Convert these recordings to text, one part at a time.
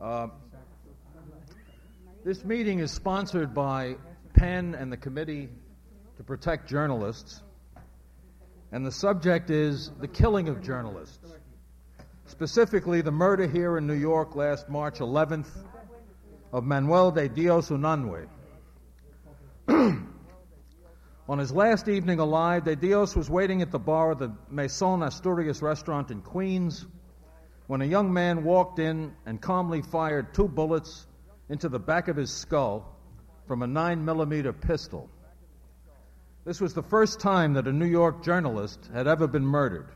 Uh, this meeting is sponsored by PEN and the Committee to Protect Journalists, and the subject is the killing of journalists. Specifically, the murder here in New York last March 11th of Manuel de Dios Unanue. On his last evening alive, De Dios was waiting at the bar of the Maison Asturias restaurant in Queens when a young man walked in and calmly fired two bullets into the back of his skull from a 9 millimeter pistol. This was the first time that a New York journalist had ever been murdered.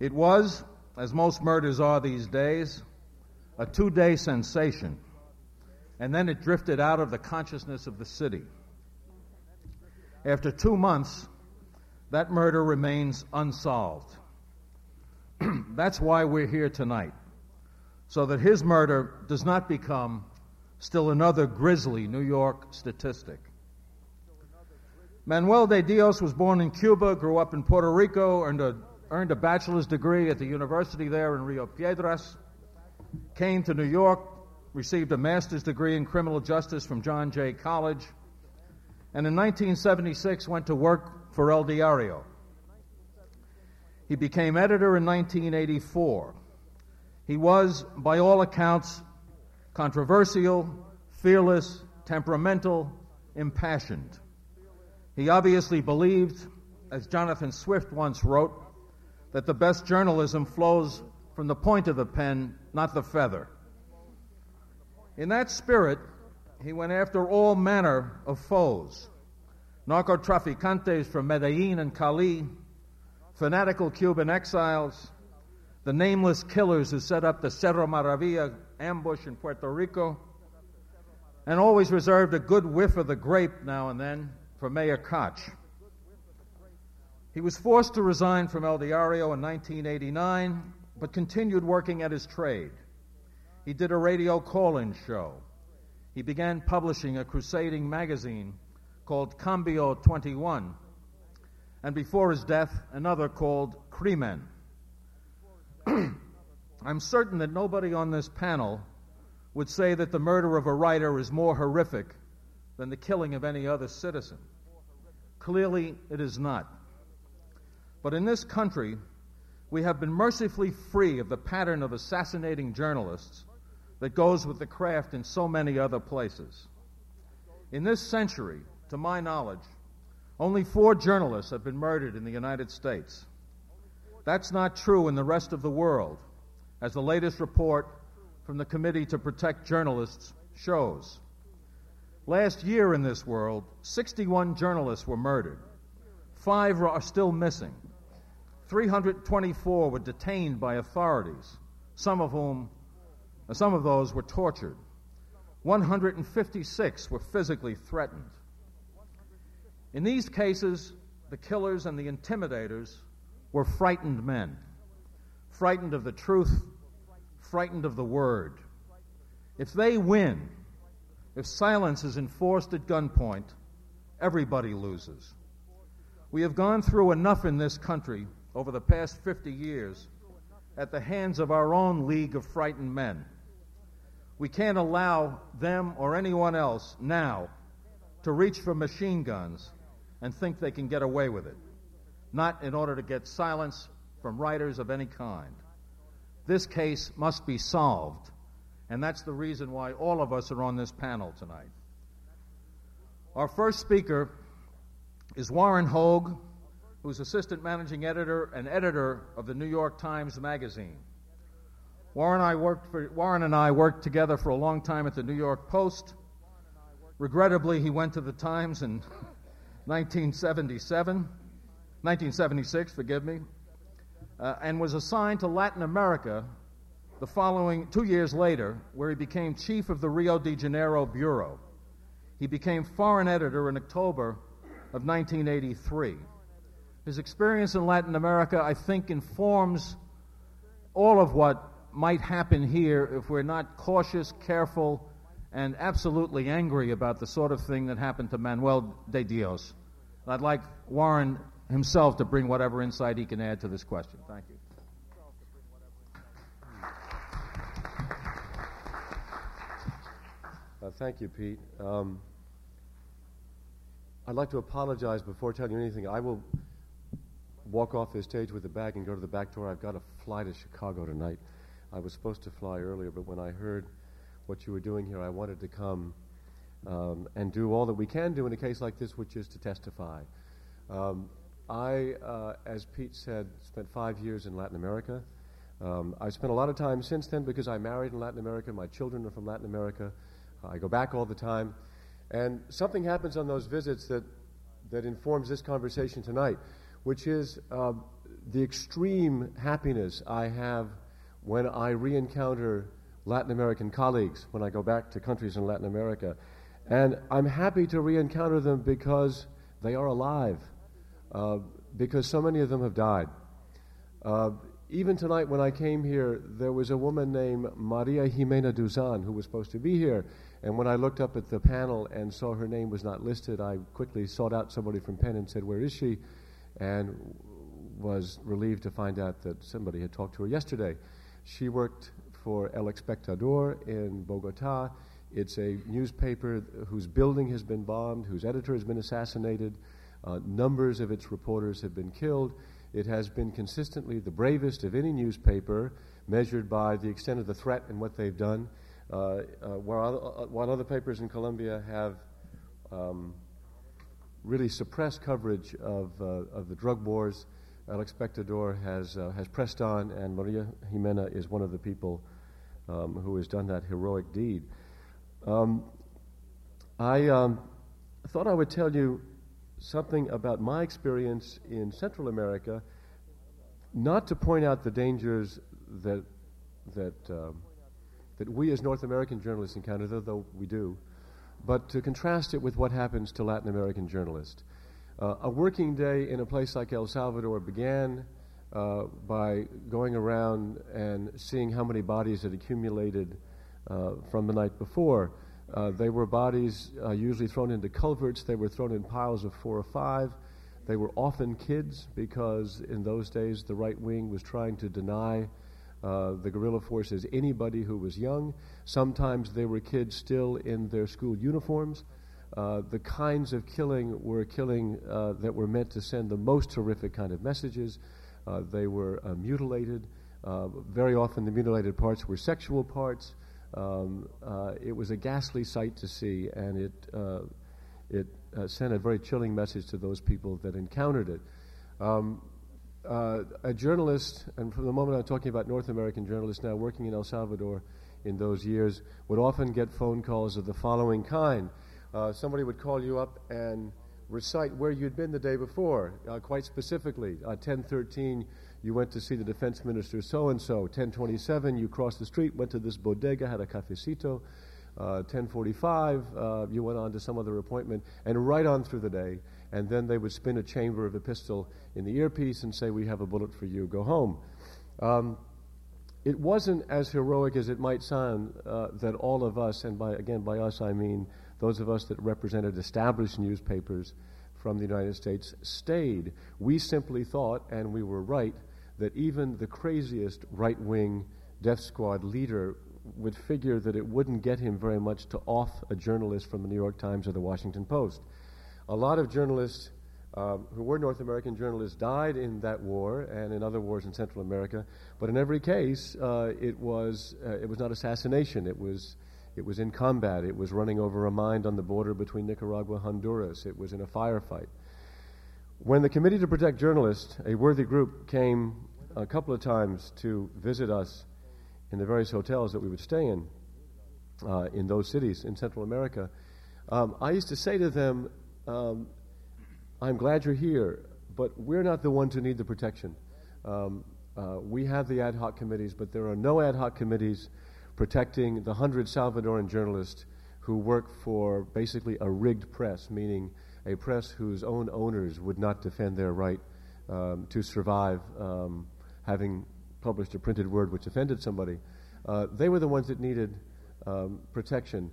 It was, as most murders are these days, a two day sensation, and then it drifted out of the consciousness of the city. After two months, that murder remains unsolved. That's why we're here tonight, so that his murder does not become still another grisly New York statistic. Manuel de Dios was born in Cuba, grew up in Puerto Rico, earned a, earned a bachelor's degree at the university there in Rio Piedras, came to New York, received a master's degree in criminal justice from John Jay College, and in 1976 went to work for El Diario. He became editor in 1984. He was, by all accounts, controversial, fearless, temperamental, impassioned. He obviously believed, as Jonathan Swift once wrote, that the best journalism flows from the point of the pen, not the feather. In that spirit, he went after all manner of foes narcotraficantes from Medellin and Cali, fanatical Cuban exiles, the nameless killers who set up the Cerro Maravilla ambush in Puerto Rico, and always reserved a good whiff of the grape now and then for Mayor Koch. He was forced to resign from El Diario in 1989, but continued working at his trade. He did a radio call in show. He began publishing a crusading magazine called Cambio 21, and before his death, another called Crimen. I'm certain that nobody on this panel would say that the murder of a writer is more horrific than the killing of any other citizen. Clearly, it is not. But in this country, we have been mercifully free of the pattern of assassinating journalists that goes with the craft in so many other places. In this century, to my knowledge, only four journalists have been murdered in the United States. That's not true in the rest of the world, as the latest report from the Committee to Protect Journalists shows. Last year in this world, 61 journalists were murdered. Five are still missing. 324 were detained by authorities, some of whom, some of those were tortured. 156 were physically threatened. In these cases, the killers and the intimidators were frightened men, frightened of the truth, frightened of the word. If they win, if silence is enforced at gunpoint, everybody loses. We have gone through enough in this country over the past 50 years at the hands of our own league of frightened men. We can't allow them or anyone else now to reach for machine guns and think they can get away with it, not in order to get silence from writers of any kind. This case must be solved, and that's the reason why all of us are on this panel tonight. Our first speaker is Warren Hoge, who's assistant managing editor and editor of the New York Times Magazine. Warren, I worked for, Warren and I worked together for a long time at the New York Post. Regrettably, he went to the Times and 1977, 1976, forgive me, uh, and was assigned to Latin America the following two years later, where he became chief of the Rio de Janeiro bureau. He became foreign editor in October of 1983. His experience in Latin America, I think, informs all of what might happen here if we're not cautious, careful, and absolutely angry about the sort of thing that happened to Manuel de Dios. I'd like Warren himself to bring whatever insight he can add to this question. Thank you. thank you, Pete. Um, I'd like to apologize before telling you anything. I will walk off this stage with a bag and go to the back door. I've got to fly to Chicago tonight. I was supposed to fly earlier, but when I heard what you were doing here, I wanted to come um, and do all that we can do in a case like this, which is to testify. Um, I, uh, as Pete said, spent five years in Latin America. Um, I've spent a lot of time since then because I married in Latin America. My children are from Latin America. I go back all the time. And something happens on those visits that, that informs this conversation tonight, which is uh, the extreme happiness I have when I re encounter Latin American colleagues, when I go back to countries in Latin America. And I'm happy to re encounter them because they are alive, uh, because so many of them have died. Uh, even tonight, when I came here, there was a woman named Maria Jimena Duzan who was supposed to be here. And when I looked up at the panel and saw her name was not listed, I quickly sought out somebody from PEN and said, Where is she? And was relieved to find out that somebody had talked to her yesterday. She worked for El Espectador in Bogota. It's a newspaper whose building has been bombed, whose editor has been assassinated. Uh, numbers of its reporters have been killed. It has been consistently the bravest of any newspaper, measured by the extent of the threat and what they've done. Uh, uh, while, other, while, other, papers in Colombia have um, really suppressed coverage of, uh, of the drug wars, El Espectador has, uh, has pressed on, and Maria Jimena is one of the people um, who has done that heroic deed. Um, I um, thought I would tell you something about my experience in Central America, not to point out the dangers that, that, um, that we as North American journalists encounter, though we do, but to contrast it with what happens to Latin American journalists. Uh, a working day in a place like El Salvador began uh, by going around and seeing how many bodies had accumulated uh, from the night before. Uh, they were bodies uh, usually thrown into culverts. They were thrown in piles of four or five. They were often kids because in those days the right wing was trying to deny uh, the guerrilla forces anybody who was young. Sometimes they were kids still in their school uniforms. Uh, the kinds of killing were killing uh, that were meant to send the most horrific kind of messages. Uh, they were mutilated. very often, the mutilated parts were sexual parts. Um, uh, it was a ghastly sight to see, and it, uh, it uh, sent a very chilling message to those people that encountered it. Um, uh, a journalist, and from the moment I'm talking about North American journalists now working in El Salvador in those years, would often get phone calls of the following kind. Uh, somebody would call you up and recite where you'd been the day before, uh, quite specifically. 1013, you went to see the defense minister so and so. 1027, you crossed the street, went to this bodega, had a cafecito. Uh, 1045, uh, you went on to some other appointment, and right on through the day. And then they would spin a chamber of a pistol in the earpiece and say, We have a bullet for you, go home. Um, it wasn't as heroic as it might sound uh, that all of us, and by, again, by us I mean those of us that represented established newspapers from the United States, stayed. We simply thought, and we were right, that even the craziest right wing death squad leader would figure that it wouldn't get him very much to off a journalist from the New York Times or the Washington Post. A lot of journalists um, who were North American journalists died in that war and in other wars in Central America, but in every case, uh, it, was, uh, it was not assassination. It was, it was in combat. It was running over a mine on the border between Nicaragua and Honduras. It was in a firefight. When the Committee to Protect Journalists, a worthy group, came a couple of times to visit us in the various hotels that we would stay in uh, in those cities in Central America, um, I used to say to them, um, I'm glad you're here, but we're not the ones who need the protection. Um, uh, we have the ad hoc committees, but there are no ad hoc committees protecting the hundred Salvadoran journalists who work for basically a rigged press, meaning a press whose own owners would not defend their right um, to survive, um, having published a printed word which offended somebody. Uh, they were the ones that needed um, protection.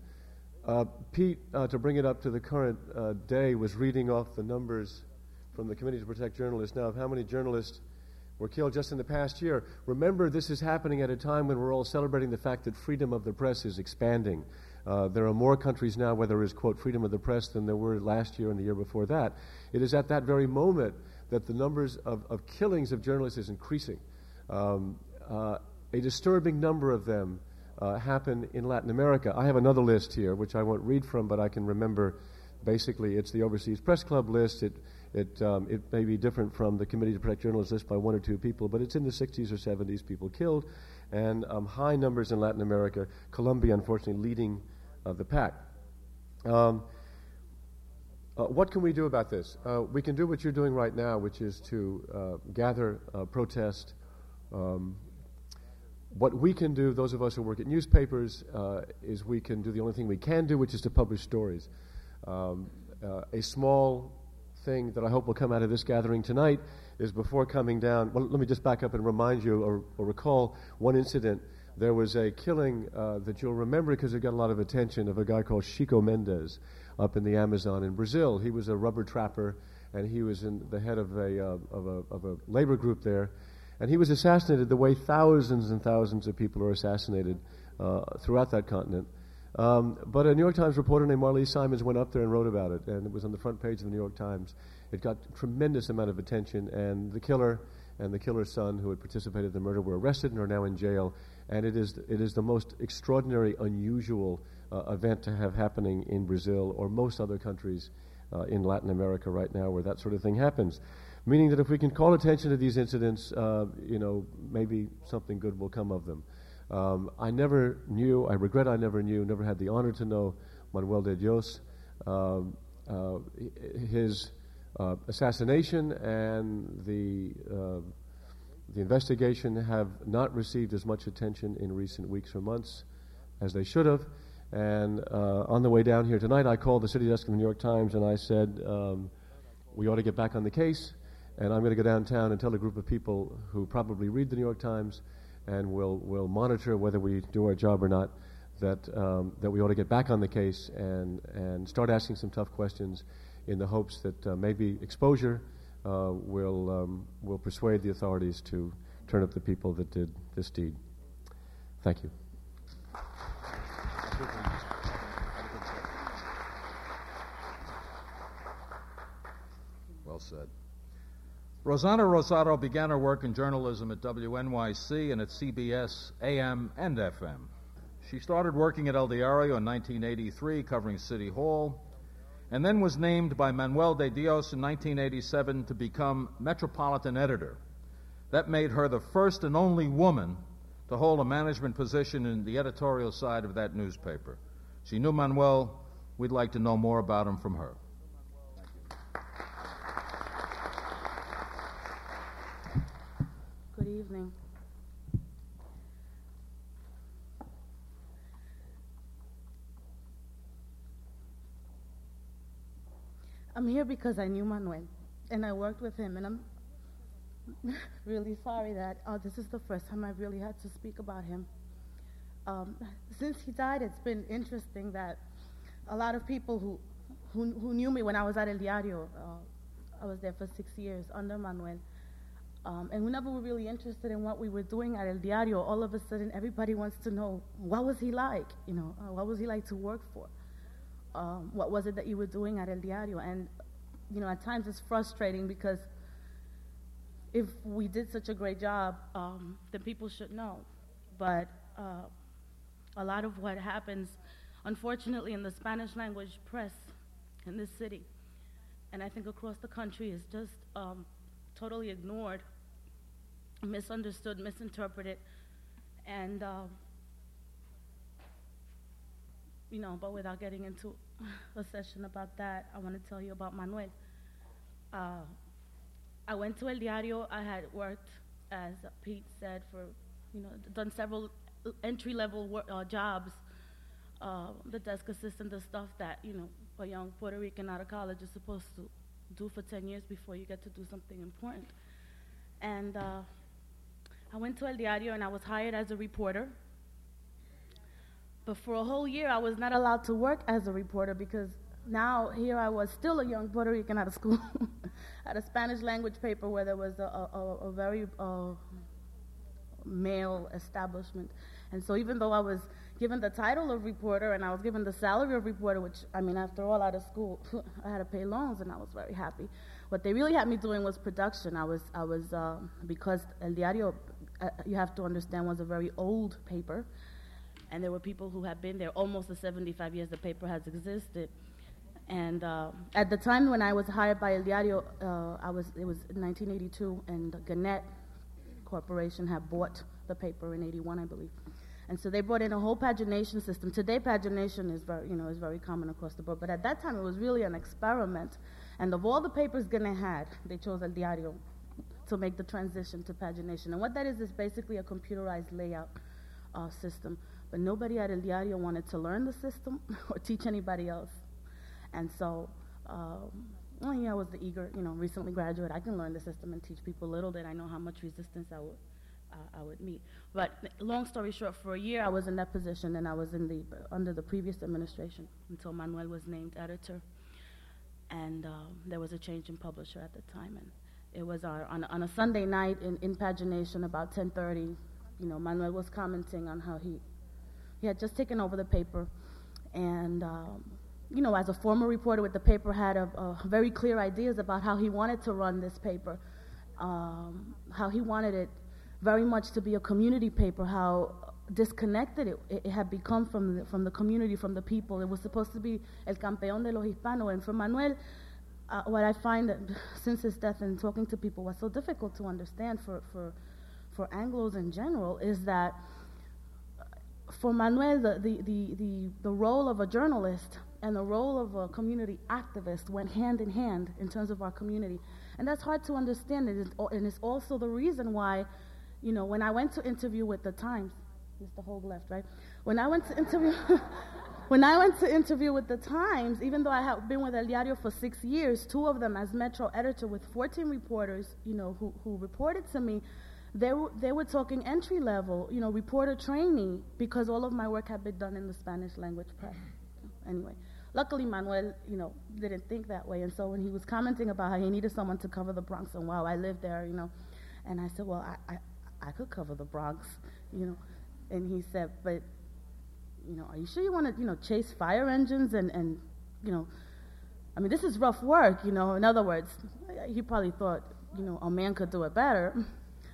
Uh, Pete, uh, to bring it up to the current uh, day, was reading off the numbers from the Committee to Protect Journalists now of how many journalists were killed just in the past year. Remember, this is happening at a time when we're all celebrating the fact that freedom of the press is expanding. Uh, there are more countries now where there is, quote, freedom of the press than there were last year and the year before that. It is at that very moment that the numbers of, of killings of journalists is increasing. Um, uh, a disturbing number of them uh, happen in Latin America. I have another list here, which I won't read from, but I can remember basically it's the Overseas Press Club list. It, it, um, it may be different from the Committee to Protect Journalists list by one or two people, but it's in the 60s or 70s people killed, and um, high numbers in Latin America. Colombia, unfortunately, leading uh, the pack. Um, uh, what can we do about this? Uh, we can do what you're doing right now, which is to uh, gather, uh, protest. Um, what we can do, those of us who work at newspapers, uh, is we can do the only thing we can do, which is to publish stories. Um, a small thing that I hope will come out of this gathering tonight is before coming down. Well, let me just back up and remind you or, or recall one incident. There was a killing uh, that you'll remember because it got a lot of attention of a guy called Chico Mendes up in the Amazon in Brazil. He was a rubber trapper, and he was in the head of a, uh, of a, of a labor group there. And he was assassinated the way thousands and thousands of people are assassinated uh, throughout that continent. Um, but a New York Times reporter named Marlise Simons went up there and wrote about it, and it was on the front page of the New York Times. It got tremendous amount of attention, and the killer and the killer's son, who had participated in the murder, were arrested and are now in jail. And it is it is the most extraordinary, unusual uh, event to have happening in Brazil or most other countries uh, in Latin America right now, where that sort of thing happens. Meaning that if we can call attention to these incidents, uh, you know, maybe something good will come of them. Um, I never knew, I regret I never knew, never had the honor to know Manuel de Dios. Um, uh, his uh, assassination and the, uh, the investigation have not received as much attention in recent weeks or months as they should have. And uh, on the way down here tonight, I called the city desk of the New York Times and I said, um, we ought to get back on the case. And I'm going to go downtown and tell a group of people who probably read the New York Times and we'll, we'll monitor whether we do our job or not, that, um, that we ought to get back on the case and, and start asking some tough questions in the hopes that uh, maybe exposure uh, will, um, will persuade the authorities to turn up the people that did this deed. Thank you. Well said. Rossana Rosado began her work in journalism at WNYC and at CBS AM and FM. She started working at El Diario in 1983, covering City Hall, and then was named by Manuel de Dios in 1987 to become Metropolitan Editor. That made her the first and only woman to hold a management position in the editorial side of that newspaper. She knew Manuel. We'd like to know more about him from her. Evening. I'm here because I knew Manuel and I worked with him, and I'm really sorry that uh, this is the first time I've really had to speak about him. Um, since he died, it's been interesting that a lot of people who, who, who knew me when I was at El Diario, uh, I was there for six years under Manuel, um, and whenever we never were really interested in what we were doing at El Diario. All of a sudden, everybody wants to know what was he like? You know, uh, what was he like to work for? Um, what was it that you were doing at El Diario? And you know, at times it's frustrating because if we did such a great job, um, then people should know. But uh, a lot of what happens, unfortunately, in the Spanish language press in this city, and I think across the country, is just um, totally ignored misunderstood, misinterpreted, and um, you know, but without getting into a session about that, I want to tell you about Manuel. Uh, I went to El Diario. I had worked, as Pete said, for you know, done several entry-level uh, jobs, uh, the desk assistant, the stuff that you know a young Puerto Rican out of college is supposed to do for 10 years before you get to do something important. And uh, I went to El Diario and I was hired as a reporter. But for a whole year, I was not allowed to work as a reporter because now here I was still a young Puerto Rican out of school at a Spanish language paper where there was a, a, a very uh, male establishment. And so even though I was given the title of reporter and I was given the salary of reporter, which, I mean, after all, out of school, I had to pay loans and I was very happy. What they really had me doing was production. I was, I was uh, because El Diario, uh, you have to understand, was a very old paper. And there were people who had been there almost the 75 years the paper has existed. And uh, at the time when I was hired by El Diario, uh, I was, it was 1982, and Gannett Corporation had bought the paper in 81, I believe. And so they brought in a whole pagination system. Today, pagination is very, you know, is very common across the board. But at that time, it was really an experiment. And of all the papers Gannett had, they chose El Diario to make the transition to pagination. And what that is is basically a computerized layout uh, system. But nobody at El Diario wanted to learn the system or teach anybody else. And so, um, well, yeah, I was the eager, you know, recently graduate. I can learn the system and teach people. Little did I know how much resistance I would uh, I would meet. But long story short, for a year I was in that position, and I was in the under the previous administration until Manuel was named editor, and um, there was a change in publisher at the time, and it was our, on, on a Sunday night in, in pagination about 10:30. You know, Manuel was commenting on how he he had just taken over the paper, and um, you know, as a former reporter with the paper, had a, a very clear ideas about how he wanted to run this paper, um, how he wanted it very much to be a community paper, how disconnected it, it, had become from the, from the community, from the people. It was supposed to be El Campeón de los Hispanos. And for Manuel, uh, what I find since his death and talking to people was so difficult to understand for, for, for Anglos in general is that for Manuel, the, the, the, the, the role of a journalist and the role of a community activist went hand in hand in terms of our community. And that's hard to understand, and it's also the reason why you know, when I went to interview with the Times, Mr. Hoge left, right? When I went to interview, when I went to interview with the Times, even though I had been with El Diario for six years, two of them as Metro editor with 14 reporters, you know, who, who reported to me, they, w- they were talking entry level, you know, reporter training because all of my work had been done in the Spanish language press. Anyway, luckily Manuel, you know, didn't think that way. And so when he was commenting about how he needed someone to cover the Bronx, and wow, I lived there, you know, and I said, well, I, I could cover the Bronx, you know. And he said, but, you know, are you sure you want to, you know, chase fire engines and, and, you know, I mean, this is rough work, you know. In other words, he probably thought, you know, a man could do it better.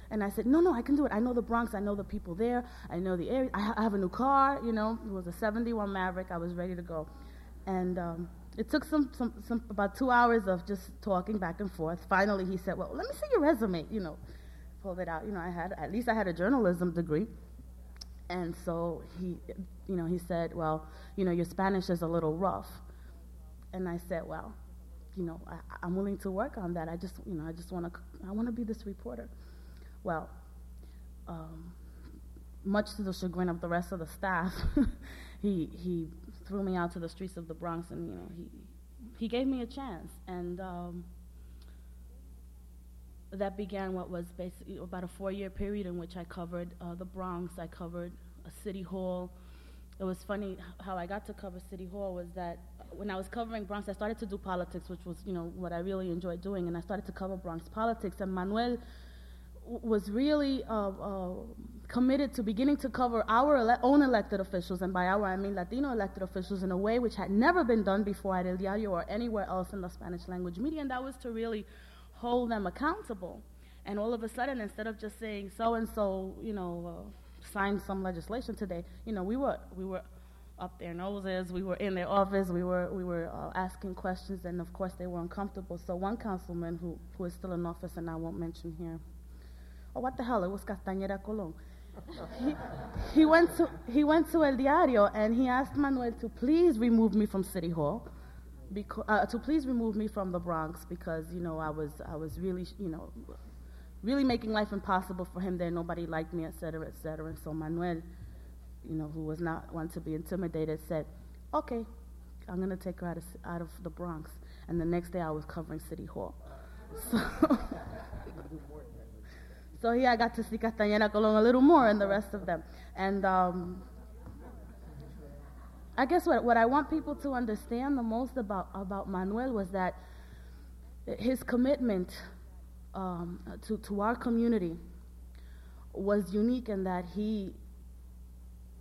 And I said, no, no, I can do it. I know the Bronx. I know the people there. I know the area. I, ha- I have a new car, you know. It was a 71 Maverick. I was ready to go. And um, it took some, some, some, about two hours of just talking back and forth. Finally, he said, well, let me see your resume, you know pulled it out. You know, I had at least I had a journalism degree, and so he, you know, he said, well, you know, your Spanish is a little rough, and I said, well, you know, I, am willing to work on that. I just, you know, I just want to, I want to be this reporter. Well, um, much to the chagrin of the rest of the staff, he he threw me out to the streets of the Bronx, and you know, he he gave me a chance, and. Um, that began what was basically about a four-year period in which I covered uh, the Bronx. I covered City Hall. It was funny how I got to cover City Hall was that when I was covering Bronx, I started to do politics, which was you know what I really enjoyed doing, and I started to cover Bronx politics. And Manuel was really uh, uh, committed to beginning to cover our ele- own elected officials, and by our I mean Latino elected officials, in a way which had never been done before at El Diario or anywhere else in the Spanish language media, and that was to really hold them accountable. And all of a sudden, instead of just saying so and so, you know, uh, signed some legislation today, you know, we were we were up their noses. We were in their office. We were we were uh, asking questions, and of course they were uncomfortable. So one councilman who who is still in office, and I won't mention here. Oh, what the hell? It was Castaneira Colón. he, he went to he went to El Diario and he asked Manuel to please remove me from City Hall because, uh, to please remove me from the Bronx because you know I was I was really you know really making life impossible for him there. Nobody liked me, etc., etc. And so Manuel, you know, who was not one to be intimidated, said, "Okay, I'm gonna take her out of out of the Bronx." And the next day I was covering City Hall. So, so yeah, I got to see Castaneira Colón a little more and the rest of them. And um, I guess what, what I want people to understand the most about, about Manuel was that his commitment um, to, to our community was unique in that he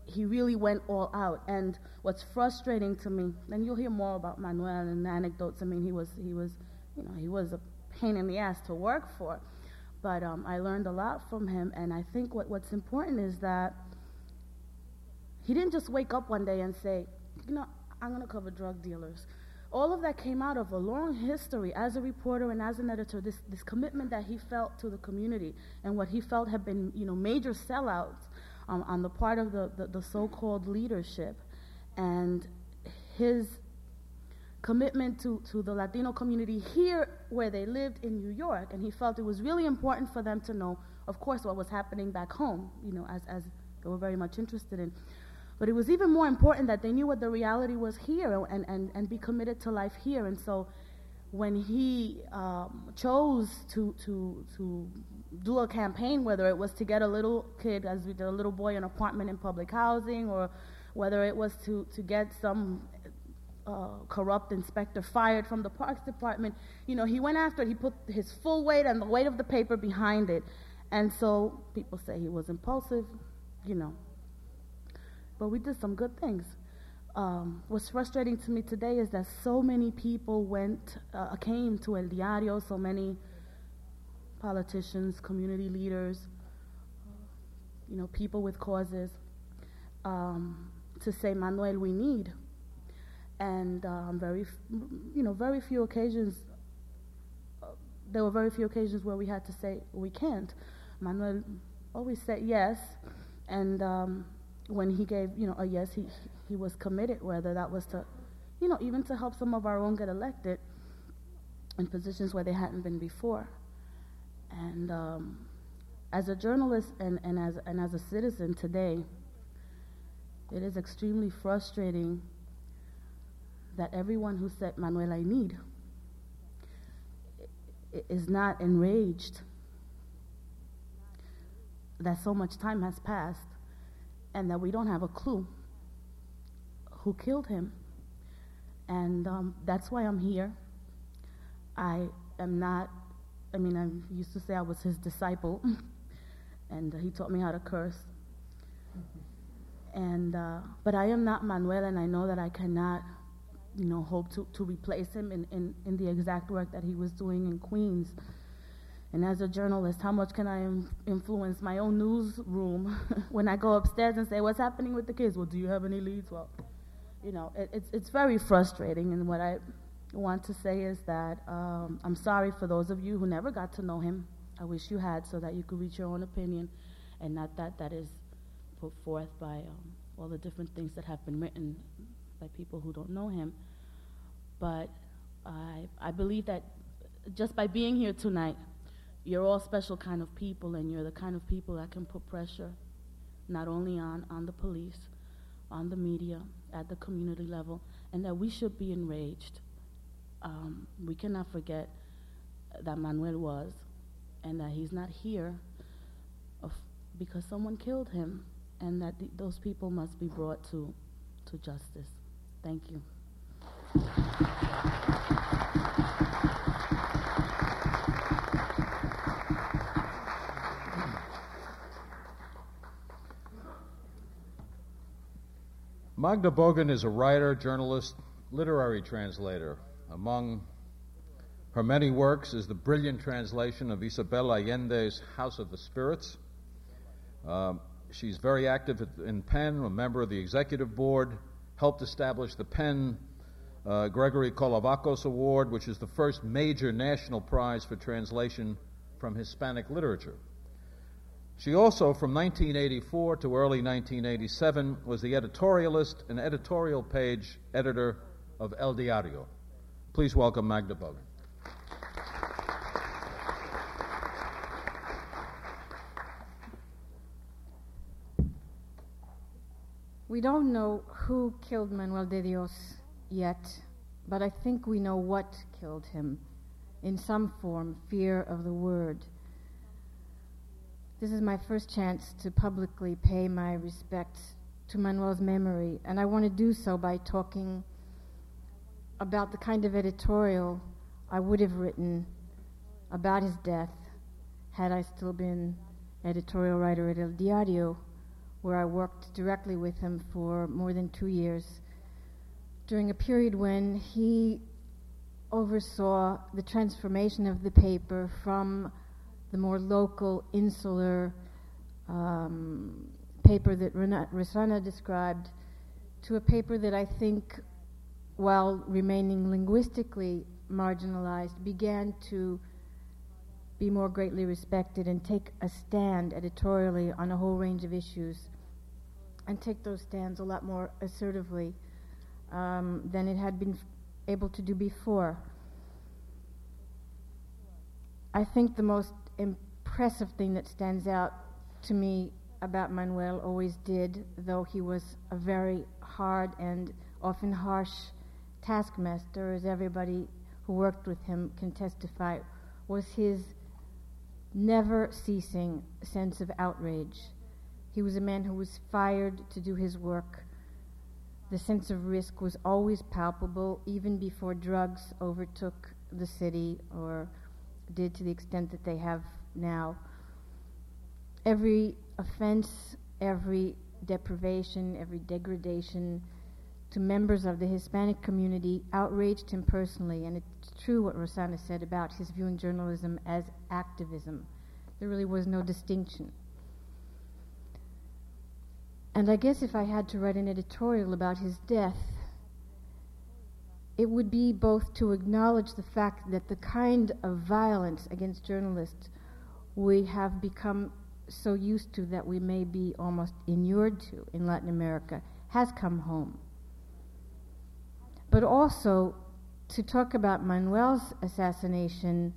he really went all out. And what's frustrating to me, and you'll hear more about Manuel and anecdotes. I mean, he was he was you know he was a pain in the ass to work for, but um, I learned a lot from him. And I think what, what's important is that he didn't just wake up one day and say, you know, I'm going to cover drug dealers. All of that came out of a long history as a reporter and as an editor, this, this commitment that he felt to the community and what he felt had been, you know, major sellouts um, on the part of the, the, the so-called leadership. And his commitment to, to the Latino community here where they lived in New York. And he felt it was really important for them to know, of course, what was happening back home, you know, as, as they were very much interested in. But it was even more important that they knew what the reality was here and, and, and be committed to life here. And so when he um, chose to, to, to do a campaign, whether it was to get a little kid, as we did a little boy, an apartment in public housing, or whether it was to, to get some uh, corrupt inspector fired from the parks department, you know, he went after it. He put his full weight and the weight of the paper behind it. And so people say he was impulsive, you know, but we did some good things. Um, what's frustrating to me today is that so many people went, uh, came to El Diario, so many politicians, community leaders, you know, people with causes, um, to say, Manuel, we need. And um, very, you know, very few occasions, uh, there were very few occasions where we had to say, we can't. Manuel always said yes, and um, when he gave, you know, a yes, he, he was committed, whether that was to, you know, even to help some of our own get elected in positions where they hadn't been before. And um, as a journalist and, and, as, and as a citizen today, it is extremely frustrating that everyone who said, Manuel, I need, is not enraged that so much time has passed and that we don't have a clue who killed him. And um, that's why I'm here. I am not, I mean, I used to say I was his disciple, and he taught me how to curse. And, uh, but I am not Manuel, and I know that I cannot, you know, hope to, to replace him in, in, in the exact work that he was doing in Queens. And as a journalist, how much can I Im- influence my own newsroom when I go upstairs and say, What's happening with the kids? Well, do you have any leads? Well, you know, it, it's, it's very frustrating. And what I want to say is that um, I'm sorry for those of you who never got to know him. I wish you had so that you could reach your own opinion and not that that is put forth by um, all the different things that have been written by people who don't know him. But I, I believe that just by being here tonight, you're all special kind of people, and you're the kind of people that can put pressure not only on, on the police, on the media, at the community level, and that we should be enraged. Um, we cannot forget that Manuel was, and that he's not here because someone killed him, and that th- those people must be brought to, to justice. Thank you. Magda Bogin is a writer, journalist, literary translator. Among her many works is the brilliant translation of Isabel Allende's House of the Spirits. Um, she's very active in PEN, a member of the executive board, helped establish the PEN uh, Gregory Kolovakos Award, which is the first major national prize for translation from Hispanic literature. She also, from 1984 to early 1987, was the editorialist and editorial page editor of El Diario. Please welcome Magda Bogin. We don't know who killed Manuel de Dios yet, but I think we know what killed him. In some form, fear of the word. This is my first chance to publicly pay my respects to Manuel's memory, and I want to do so by talking about the kind of editorial I would have written about his death had I still been editorial writer at El Diario, where I worked directly with him for more than two years during a period when he oversaw the transformation of the paper from the more local, insular um, paper that Rossana described to a paper that I think, while remaining linguistically marginalized, began to be more greatly respected and take a stand editorially on a whole range of issues and take those stands a lot more assertively um, than it had been f- able to do before. I think the most impressive thing that stands out to me about Manuel always did, though he was a very hard and often harsh taskmaster, as everybody who worked with him can testify, was his never ceasing sense of outrage. He was a man who was fired to do his work. The sense of risk was always palpable, even before drugs overtook the city or did to the extent that they have now. Every offense, every deprivation, every degradation to members of the Hispanic community outraged him personally, and it's true what Rossana said about his viewing journalism as activism. There really was no distinction. And I guess if I had to write an editorial about his death, it would be both to acknowledge the fact that the kind of violence against journalists we have become so used to that we may be almost inured to in Latin America has come home. But also to talk about Manuel's assassination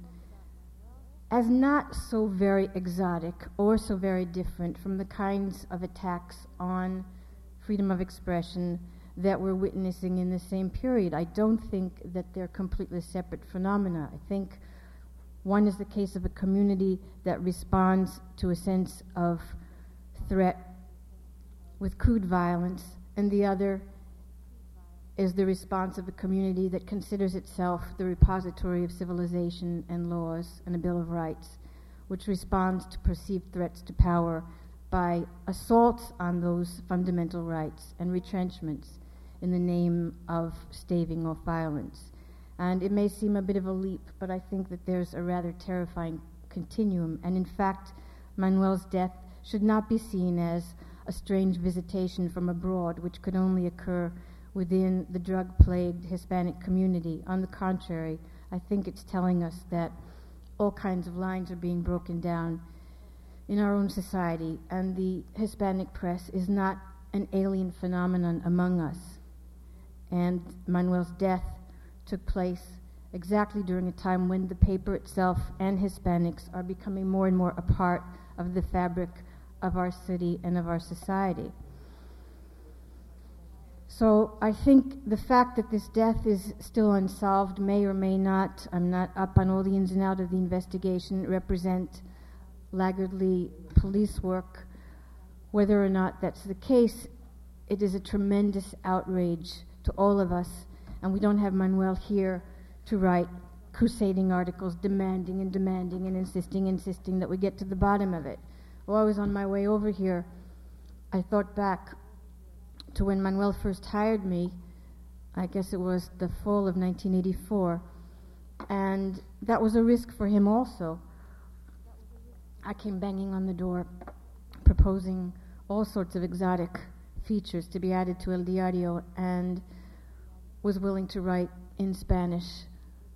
as not so very exotic or so very different from the kinds of attacks on freedom of expression that we're witnessing in the same period. I don't think that they're completely separate phenomena. I think one is the case of a community that responds to a sense of threat with crude violence, and the other is the response of a community that considers itself the repository of civilization and laws and a Bill of Rights, which responds to perceived threats to power by assaults on those fundamental rights and retrenchments in the name of staving off violence. And it may seem a bit of a leap, but I think that there's a rather terrifying continuum. And in fact, Manuel's death should not be seen as a strange visitation from abroad, which could only occur within the drug plagued Hispanic community. On the contrary, I think it's telling us that all kinds of lines are being broken down in our own society, and the Hispanic press is not an alien phenomenon among us. And Manuel's death took place exactly during a time when the paper itself and Hispanics are becoming more and more a part of the fabric of our city and of our society. So I think the fact that this death is still unsolved may or may not, I'm not up on all the ins and outs of the investigation, represent laggardly police work. Whether or not that's the case, it is a tremendous outrage to all of us and we don't have Manuel here to write crusading articles demanding and demanding and insisting, insisting that we get to the bottom of it. While I was on my way over here, I thought back to when Manuel first hired me. I guess it was the fall of 1984. And that was a risk for him also. I came banging on the door, proposing all sorts of exotic features to be added to El Diario, and was willing to write in Spanish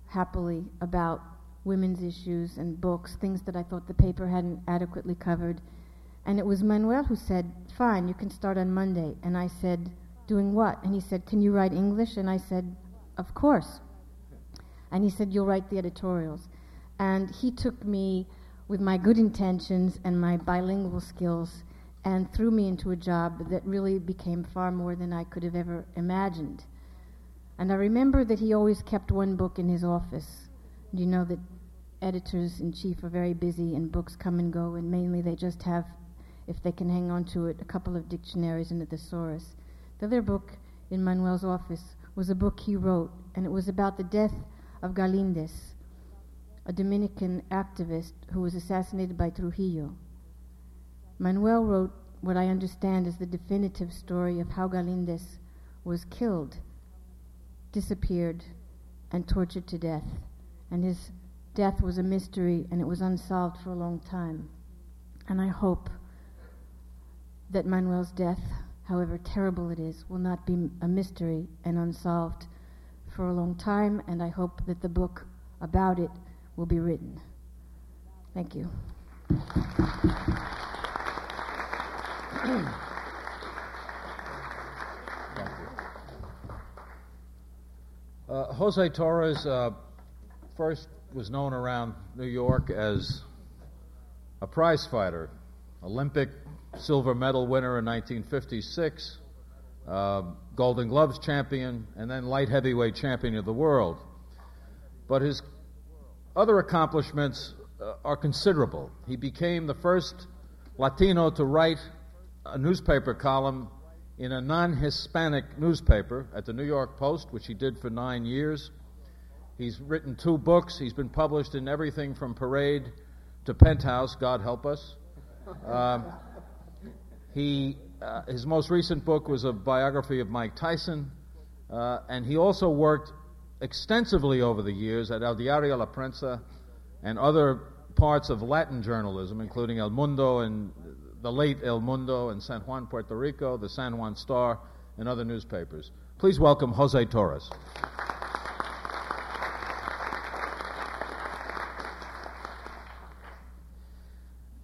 happily about women's issues and books, things that I thought the paper hadn't adequately covered. And it was Manuel who said, Fine, you can start on Monday. And I said, Doing what? And he said, Can you write English? And I said, Of course. And he said, You'll write the editorials. And he took me with my good intentions and my bilingual skills and threw me into a job that really became far more than I could have ever imagined. And I remember that he always kept one book in his office. You know that editors in chief are very busy and books come and go, and mainly they just have, if they can hang on to it, a couple of dictionaries and a thesaurus. The other book in Manuel's office was a book he wrote, and it was about the death of Galindez, a Dominican activist who was assassinated by Trujillo. Manuel wrote what I understand is the definitive story of how Galindez was killed, disappeared, and tortured to death. And his death was a mystery and it was unsolved for a long time. And I hope that Manuel's death, however terrible it is, will not be a mystery and unsolved for a long time. And I hope that the book about it will be written. Thank you. Uh, Jose Torres uh, first was known around New York as a prize fighter, Olympic silver medal winner in 1956, uh, Golden Gloves champion, and then light heavyweight champion of the world. But his other accomplishments uh, are considerable. He became the first Latino to write a newspaper column in a non Hispanic newspaper at the New York Post, which he did for nine years. He's written two books. He's been published in everything from Parade to Penthouse, God help us. Um, he, uh, his most recent book was a biography of Mike Tyson, uh, and he also worked extensively over the years at El Diario La Prensa and other parts of Latin journalism, including El Mundo and the late El Mundo and San Juan, Puerto Rico, the San Juan Star, and other newspapers. Please welcome Jose Torres.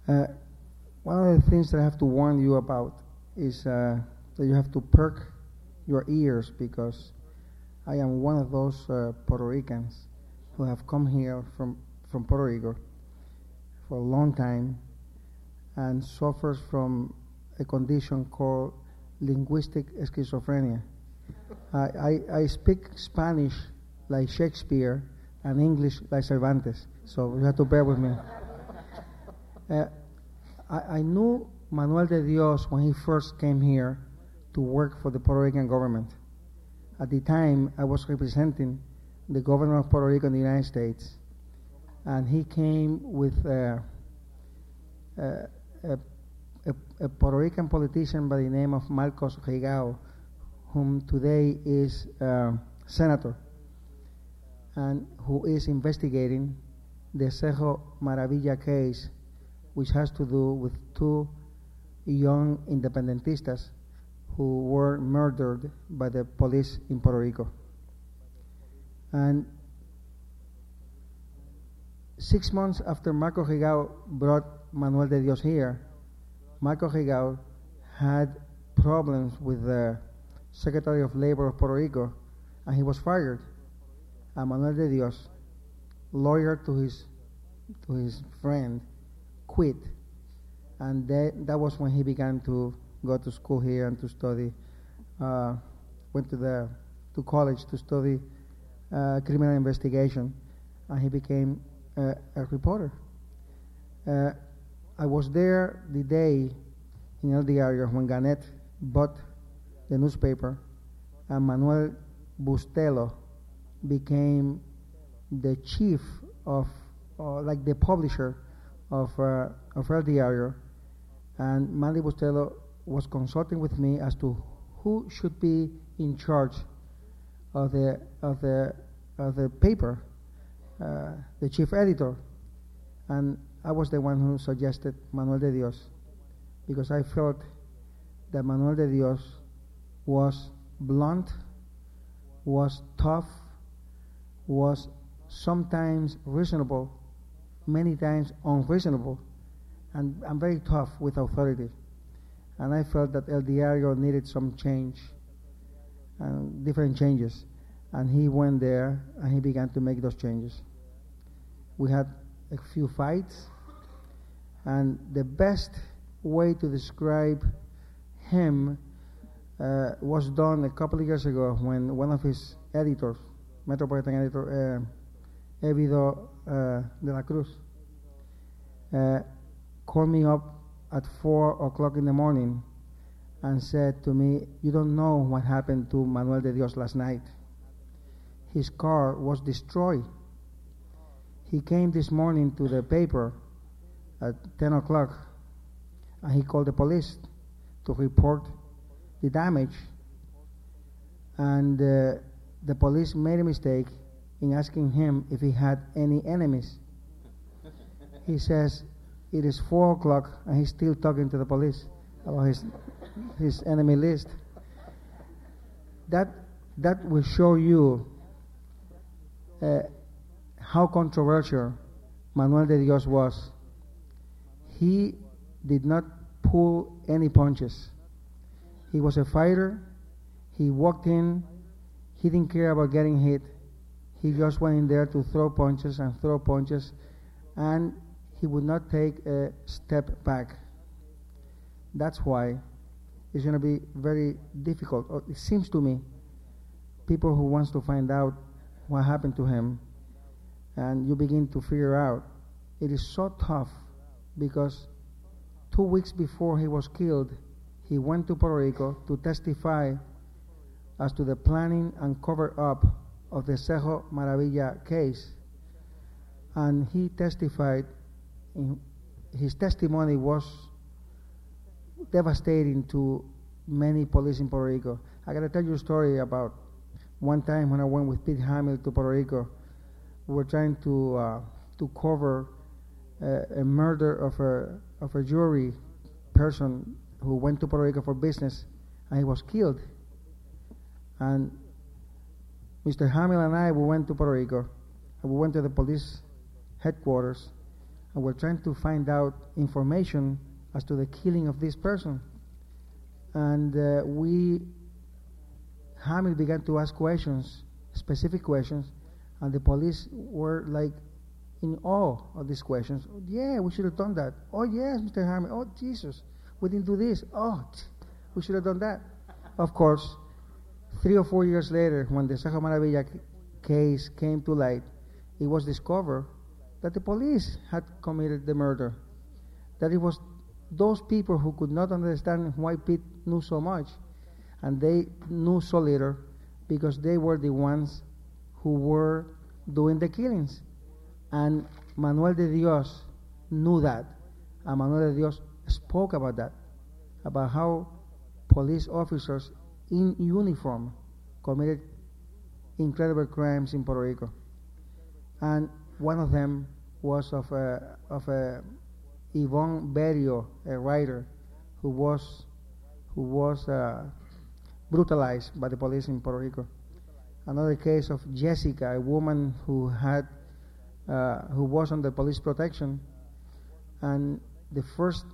Uh, one of the things that I have to warn you about is uh, that you have to perk your ears because I am one of those uh, Puerto Ricans who have come here from, from Puerto Rico for a long time and suffers from a condition called linguistic schizophrenia. I, I, I, speak Spanish like Shakespeare and English like Cervantes, so you have to bear with me. Uh, I, I knew Manuel de Dios when he first came here to work for the Puerto Rican government. At the time, I was representing the governor of Puerto Rico in the United States, and he came with. Uh, uh, a, a, a, Puerto Rican politician by the name of Marcos Rigau, whom today is uh, senator, and who is investigating the Cerro Maravilla case, which has to do with two young independentistas who were murdered by the police in Puerto Rico. And six months after Marco Rigau brought Manuel de Dios here, Marco Rigau had problems with the Secretary of Labor of Puerto Rico, and he was fired. And Manuel de Dios, lawyer to his to his friend, quit, and that that was when he began to go to school here and to study. Uh, went to the to college to study uh, criminal investigation, and he became a reporter. Uh, I was there the day in El Diario when Gannett bought the newspaper, and Manuel Bustelo became the chief of, uh, like the publisher of, uh, of El Diario, and Manuel Bustelo was consulting with me as to who should be in charge of the of the of the paper, uh, the chief editor, and I was the one who suggested Manuel de Dios because I felt that Manuel de Dios was blunt, was tough, was sometimes reasonable, many times unreasonable, and, and very tough with authority. And I felt that El Diario needed some change, and different changes. And he went there and he began to make those changes. We had a few fights, and the best way to describe him uh, was done a couple of years ago when one of his editors, Metropolitan editor, uh, Evido uh, de la Cruz, uh, called me up at 4 o'clock in the morning and said to me, You don't know what happened to Manuel de Dios last night. His car was destroyed. He came this morning to the paper at 10 o'clock and he called the police to report the damage. And uh, the police made a mistake in asking him if he had any enemies. he says it is four o'clock and he's still talking to the police about his his enemy list. That that will show you uh, how controversial Manuel de Dios was. He did not pull any punches. He was a fighter. He walked in. He didn't care about getting hit. He just went in there to throw punches and throw punches, and he would not take a step back. That's why it's going to be very difficult. Oh, it seems to me, people who wants to find out what happened to him, and you begin to figure out, it is so tough because two weeks before he was killed, he went to Puerto Rico to testify as to the planning and cover up of the Cerro Maravilla case. And he testified, his testimony was devastating to many police in Puerto Rico. I got to tell you a story about one time when I went with Pete Hamill to Puerto Rico. We were trying to uh, to cover uh, a murder of a of a jury person who went to Puerto Rico for business, and he was killed. And Mr. Hamill and I, we went to Puerto Rico, we went to the police headquarters, and we're trying to find out information as to the killing of this person. And uh, we, Hamill began to ask questions, specific questions, and the police were like in awe of these questions. Yeah, we should have done that. Oh, yes, Mr. Hamill. Oh, Jesus, we didn't do this. Oh, we should have done that. Of course, three or four years later, when the Cerro Maravilla case came to light, it was discovered that the police had committed the murder. That it was those people who could not understand why Pete knew so much, and they knew so little because they were the ones who were doing the killings. And Manuel de Dios knew that. And Manuel de Dios spoke about that, about how police officers in uniform committed incredible crimes in Puerto Rico. And one of them was of a, of a Yvonne Berrio, a writer who was who was uh, brutalized by the police in Puerto Rico. Another case of Jessica, a woman who had uh, who was under police protection, and the first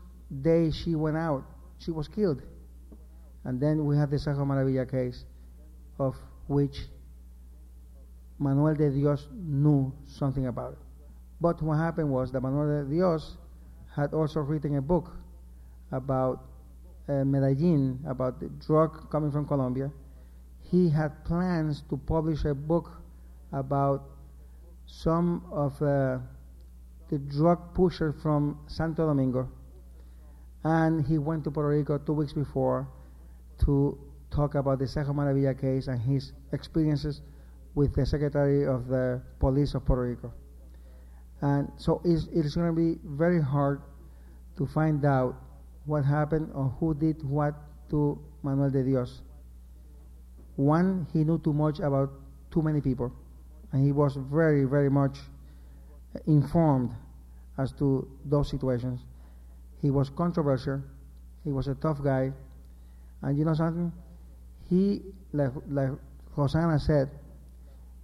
day she went out, she was killed. And then we have the Cerro Maravilla case, of which Manuel de Dios knew something about it. But what happened was that Manuel de Dios had also written a book about uh, Medellin, about the drug coming from Colombia. He had plans to publish a book about some of uh, the drug pushers from Santo Domingo. And he went to Puerto Rico two weeks before to talk about the Cerro Maravilla case and his experiences with the Secretary of the Police of Puerto Rico. And so it's, it's going to be very hard to find out what happened or who did what to Manuel de Dios. One, he knew too much about too many people, and he was very, very much informed as to those situations. He was controversial. He was a tough guy. And you know something? He, like, like Rossana said,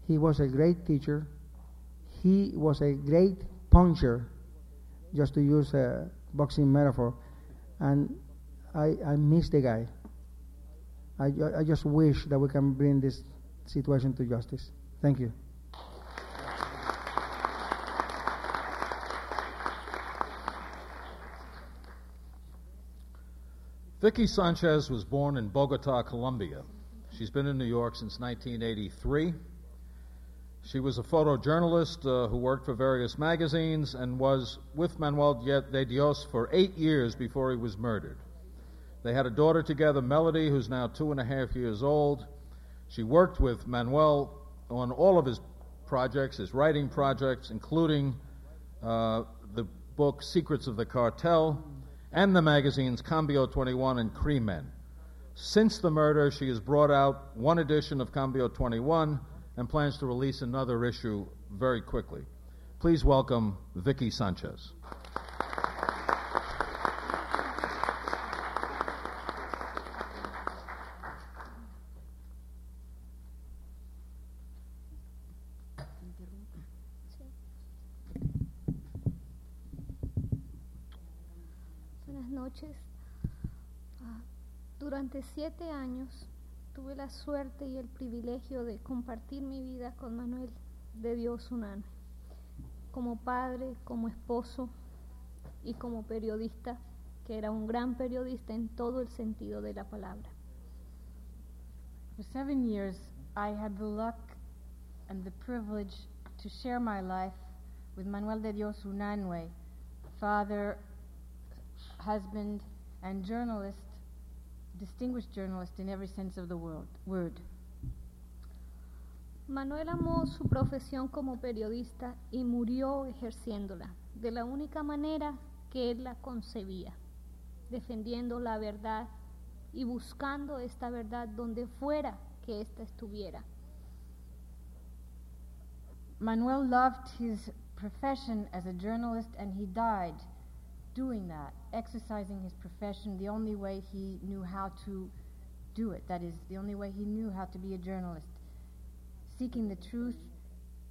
he was a great teacher he was a great puncher, just to use a boxing metaphor, and I, I miss the guy. I, I just wish that we can bring this situation to justice. Thank you. Vicky Sanchez was born in Bogota, Colombia. She's been in New York since 1983. She was a photojournalist uh, who worked for various magazines and was with Manuel de Dios for eight years before he was murdered. They had a daughter together, Melody, who's now two and a half years old. She worked with Manuel on all of his projects, his writing projects, including uh, the book Secrets of the Cartel. and the magazines Cambio 21 and Crimen. Since the murder, she has brought out one edition of Cambio 21 and plans to release another issue very quickly. Please welcome Vicky Sanchez. Buenas noches. Ah, durante siete años tuve la suerte y el privilegio de compartir mi vida con Manuel de Dios Unano, como padre, como esposo y como periodista, que era un gran periodista en todo el sentido de la palabra. For seven years, I had the luck and the privilege to share my life with Manuel de Dios Unanue, father, husband, and journalist, distinguished journalist in every sense of the word. Manuel amó su profesión como periodista y murió ejerciéndola de la única manera que él la concebía, defendiendo la verdad y buscando esta verdad donde fuera que ésta estuviera. Manuel loved his profession as a journalist and he died doing that, exercising his profession the only way he knew how to do it. That is, the only way he knew how to be a journalist, seeking the truth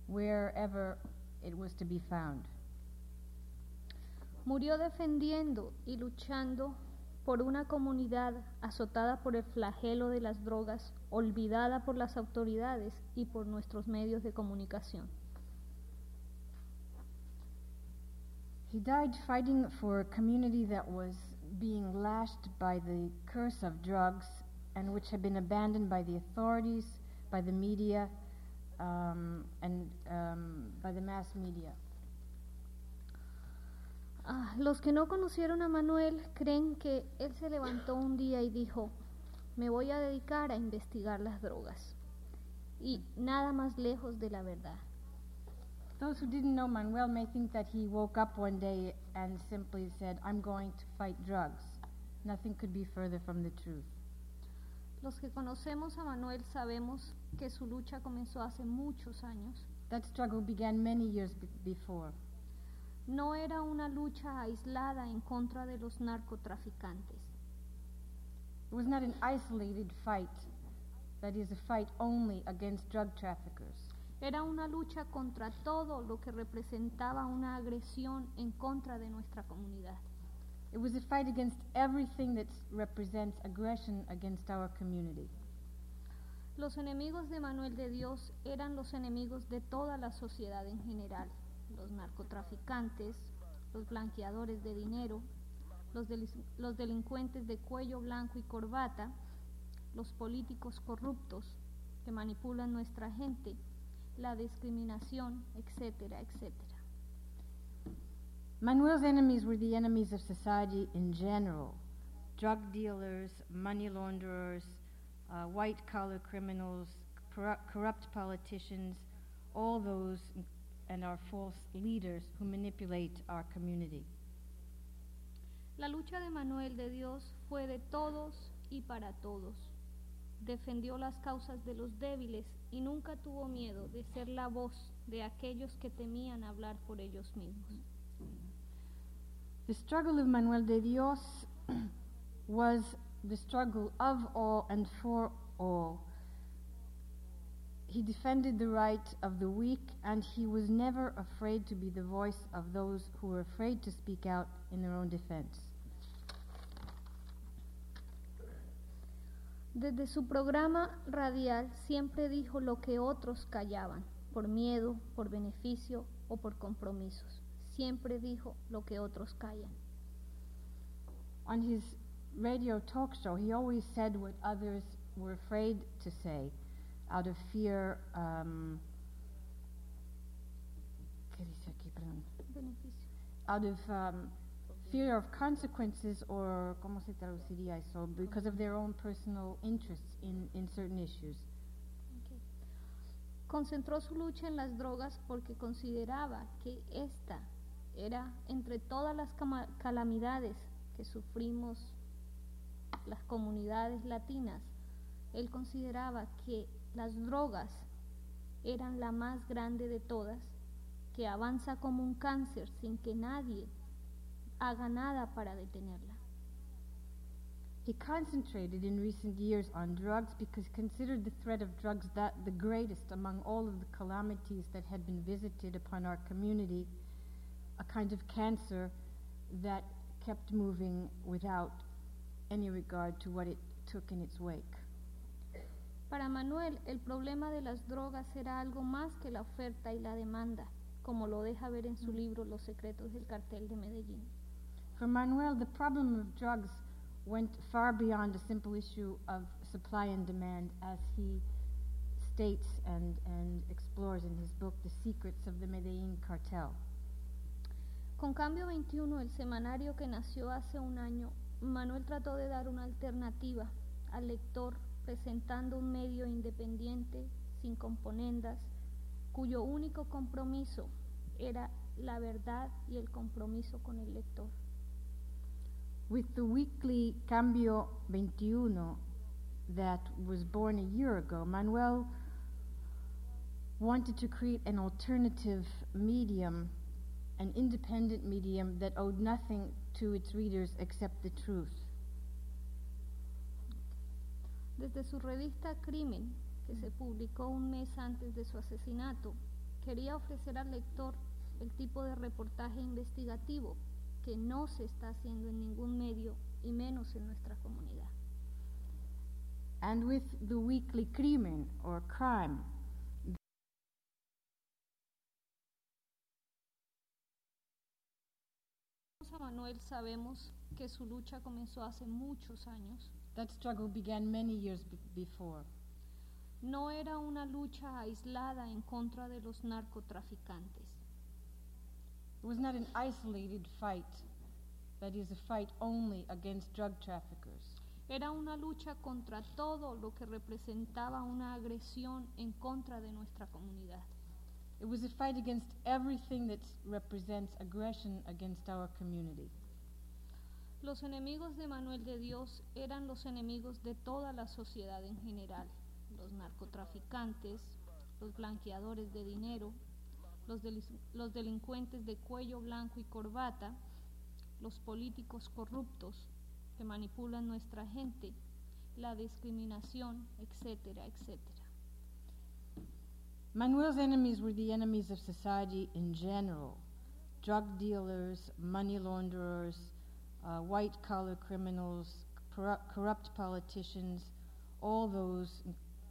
wherever it was to be found. Murió defendiendo y luchando por una comunidad azotada por el flagelo de las drogas, olvidada por las autoridades y por nuestros medios de comunicación. He died fighting for a community that was being lashed by the curse of drugs and which had been abandoned by the authorities, by the media, um, and um, by the mass media. Ah, los que no conocieron a Manuel creen que él se levantó un día y dijo, me voy a dedicar a investigar las drogas. Y nada más lejos de la verdad. Those who didn't know Manuel may think that he woke up one day and simply said, I'm going to fight drugs. Nothing could be further from the truth. Los que conocemos a Manuel sabemos que su lucha comenzó hace muchos años. That struggle began many years before. No era una lucha aislada en contra de los narcotraficantes. It was not an isolated fight, that is, a fight only against drug traffickers. Era una lucha contra todo lo que representaba una agresión en contra de nuestra comunidad. It was a fight against everything that represents aggression against our community. Los enemigos de Manuel de Dios eran los enemigos de toda la sociedad en general, los narcotraficantes, los blanqueadores de dinero, los, delis- los delincuentes de cuello blanco y corbata, los políticos corruptos que manipulan nuestra gente, la discriminación, etcétera, etcétera. Manuel's enemies were the enemies of society in general drug dealers, money launderers, uh, white collar criminals, corrupt politicians, all those and our false leaders who manipulate our community. La lucha de Manuel de Dios fue de todos y para todos. Defendió las causas de los débiles y nunca tuvo miedo de ser la voz de aquellos que temían hablar por ellos mismos. The struggle of Manuel de Dios was the struggle of all and for all. He defended the right of the weak, and he was never afraid to be the voice of those who were afraid to speak out in their own defense. Desde su programa radial siempre dijo lo que otros callaban, por miedo, por beneficio o por compromisos. Siempre dijo lo que otros callan. On his radio talk show, he always said what others were afraid to say out of fear. Um, ¿qué dice aquí? Perdón. Beneficio. out of um, fear of consequences or ¿cómo se traduciría eso? Because of their own personal interests in, in certain issues. Concentró su lucha en las drogas porque consideraba que esta era, entre todas las calamidades, que sufrimos las comunidades latinas, él consideraba que las drogas eran la más grande de todas, que avanza como un cáncer sin que nadie haga nada para detenerla. He concentrated in recent years on drugs because he considered the threat of drugs that the greatest among all of the calamities that had been visited upon our community, a kind of cancer that kept moving without any regard to what it took in its wake. Para Manuel, el problema de las drogas era algo más que la oferta y la demanda, como lo deja ver en su libro Los secretos del cartel de Medellín. For Manuel, the problem of drugs went far beyond a simple issue of supply and demand, as he states and, and explores in his book, The Secrets of the Medellin Cartel. Con Cambio 21, el semanario que nació hace un año, Manuel trató de dar una alternativa al lector presentando un medio independiente, sin componendas, cuyo único compromiso era la verdad y el compromiso con el lector. With the weekly Cambio 21 that was born a year ago, Manuel wanted to create an alternative medium, an independent medium that owed nothing to its readers except the truth. Desde su revista Crimen, que se publicó un mes antes de su asesinato, quería ofrecer al lector el tipo de reportaje investigativo que no se está haciendo en ningún medio y menos en nuestra comunidad. And with the weekly Crimen or crime, A Manuel sabemos que su lucha comenzó hace muchos años. that struggle began many years be- before. No era una lucha aislada en contra de los narcotraficantes. It was not an isolated fight, that is, a fight only against drug traffickers. Era una lucha contra todo lo que representaba una agresión en contra de nuestra comunidad. It was a fight against everything that represents aggression against our community. Los enemigos de Manuel de Dios eran los enemigos de toda la sociedad en general, los narcotraficantes, los blanqueadores de dinero, los, delis- los delincuentes de cuello blanco y corbata, los políticos corruptos que manipulan nuestra gente, la discriminación, etcétera, etcétera. Manuel's enemies were the enemies of society in general drug dealers, money launderers, uh, white collar criminals, corrupt, corrupt politicians, all those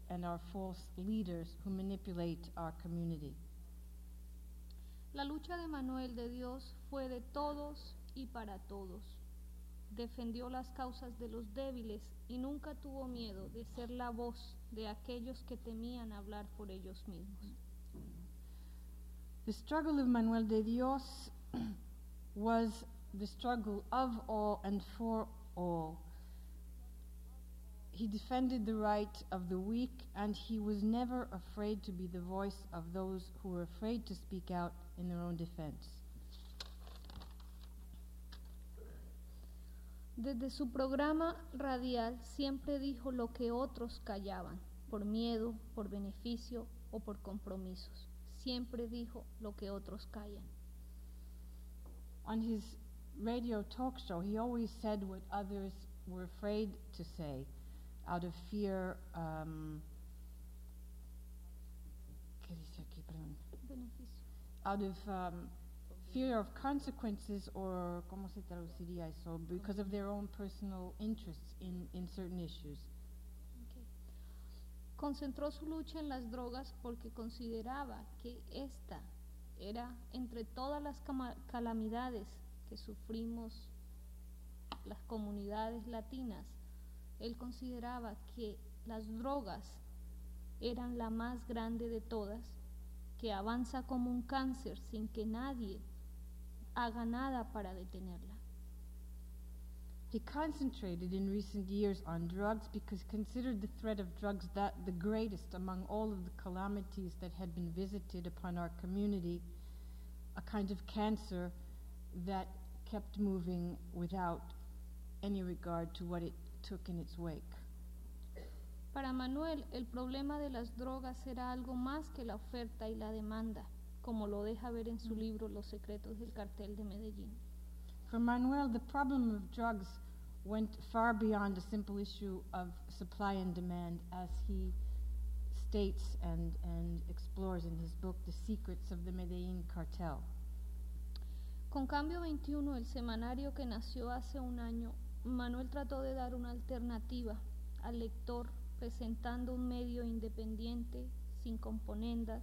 and our false leaders who manipulate our community. La lucha de Manuel de Dios fue de todos y para todos. Defendió las causas de los débiles y nunca tuvo miedo de ser la voz de aquellos que temían hablar por ellos mismos. The struggle of Manuel de Dios was the struggle of all and for all. He defended the right of the weak, and he was never afraid to be the voice of those who were afraid to speak out in their own defense. Desde su programa radial siempre dijo lo que otros callaban, por miedo, por beneficio o por compromisos. Siempre dijo lo que otros callan. On his radio talk show, he always said what others were afraid to say out of fear. Um, ¿Qué dice aquí? Perdón. Beneficio. out of um, fear of consequences or ¿cómo se traduciría eso? Because of their own personal interests in, in certain issues. Concentró su lucha en las drogas porque consideraba que esta era entre todas las calamidades que sufrimos las comunidades latinas, él consideraba que las drogas eran la más grande de todas, que avanza como un cáncer sin que nadie haga nada para detenerla. He concentrated in recent years on drugs because he considered the threat of drugs that the greatest among all of the calamities that had been visited upon our community, a kind of cancer that kept moving without any regard to what it took in its wake. Para Manuel, el problema de las drogas era algo más que la oferta y la demanda, como lo deja ver en su libro Los secretos del cartel de Medellín. For Manuel, the problem of drugs went far beyond a simple issue of supply and demand, as he states and, and explores in his book, The Secrets of the Medellin Cartel. Con Cambio 21, el semanario que nació hace un año, Manuel trató de dar una alternativa al lector presentando un medio independiente, sin componendas,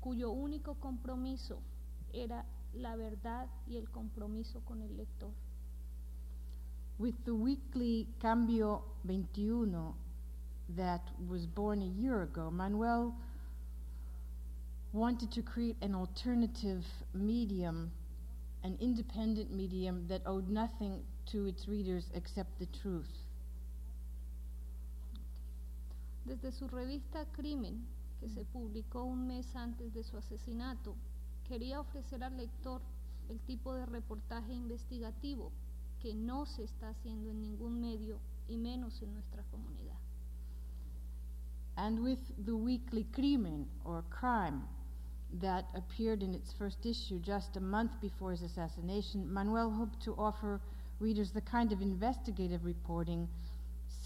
cuyo único compromiso era la verdad y el compromiso con el lector. With the weekly Cambio 21 that was born a year ago, Manuel wanted to create an alternative medium, an independent medium that owed nothing to its readers except the truth. Desde su revista Crimen, que se publicó un mes antes de su asesinato, quería ofrecer al lector el tipo de reportaje investigativo que no se está haciendo en ningún medio y menos en nuestra comunidad. And with the weekly Crimen, or Crime, that appeared in its first issue just a month before his assassination, Manuel hoped to offer readers the kind of investigative reporting,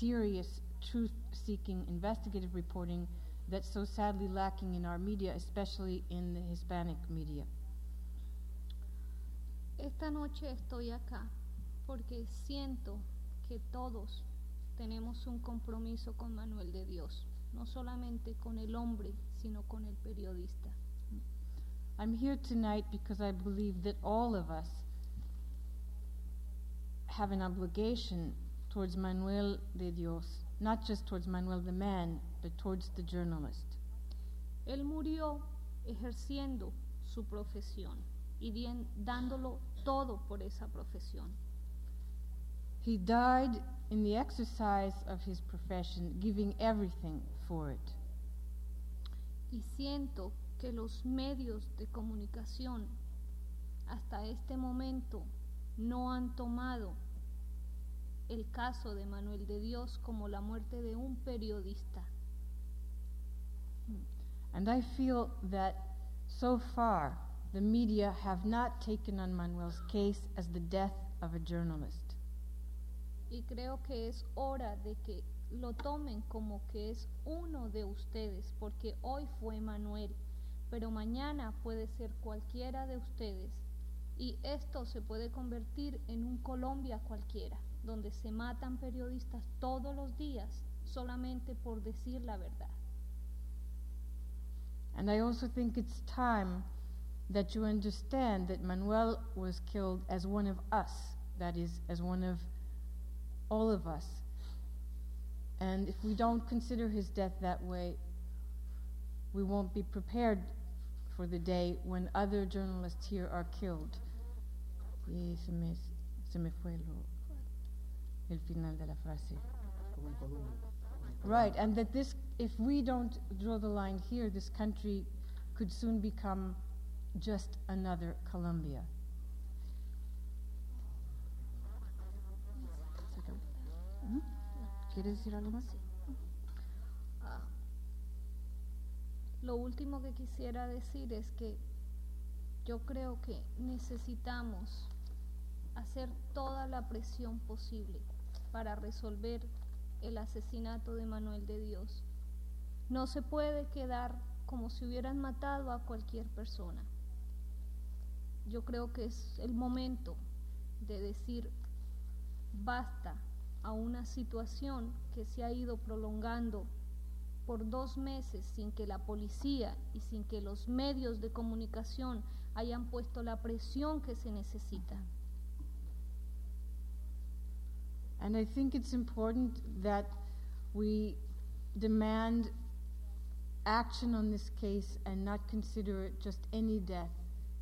serious, truth seeking investigative reporting that's so sadly lacking in our media, especially in the Hispanic media. Esta noche estoy acá porque siento que todos tenemos un compromiso con Manuel de Dios, no solamente con el hombre, sino con el periodista. I'm here tonight because I believe that all of us have an obligation towards Manuel de Dios, not just towards Manuel the man, but towards the journalist. Él murió ejerciendo su profesión y dándolo todo por esa profesión. He died in the exercise of his profession, giving everything for it. Y siento que los medios de comunicación hasta este momento no han tomado el caso de Manuel de Dios como la muerte de un periodista. And I feel that so far the media have not taken on Manuel's case as the death of a journalist. Y creo que es hora de que lo tomen como que es uno de ustedes, porque hoy fue Manuel, pero mañana puede ser cualquiera de ustedes. Y esto se puede convertir en un Colombia cualquiera, donde se matan periodistas todos los días solamente por decir la verdad. And I also think it's time that you understand that Manuel was killed as one of us, that is, as one of all of us. And if we don't consider his death that way, we won't be prepared for the day when other journalists here are killed. Y se me, se me fue lo, el final de la frase. Right, and that this, if we don't draw the line here, this country could soon become just another Colombia. Ujú. ¿Quieres decir algo más? Ah, Lo último que quisiera decir es que yo creo que necesitamos hacer toda la presión posible para resolver el asesinato de Manuel de Dios. No se puede quedar como si hubieran matado a cualquier persona. Yo creo que es el momento de decir basta a una situación que se ha ido prolongando por dos meses sin que la policía y sin que los medios de comunicación hayan puesto la presión que se necesita. And I think it's important that we demand action on this case and not consider it just any death.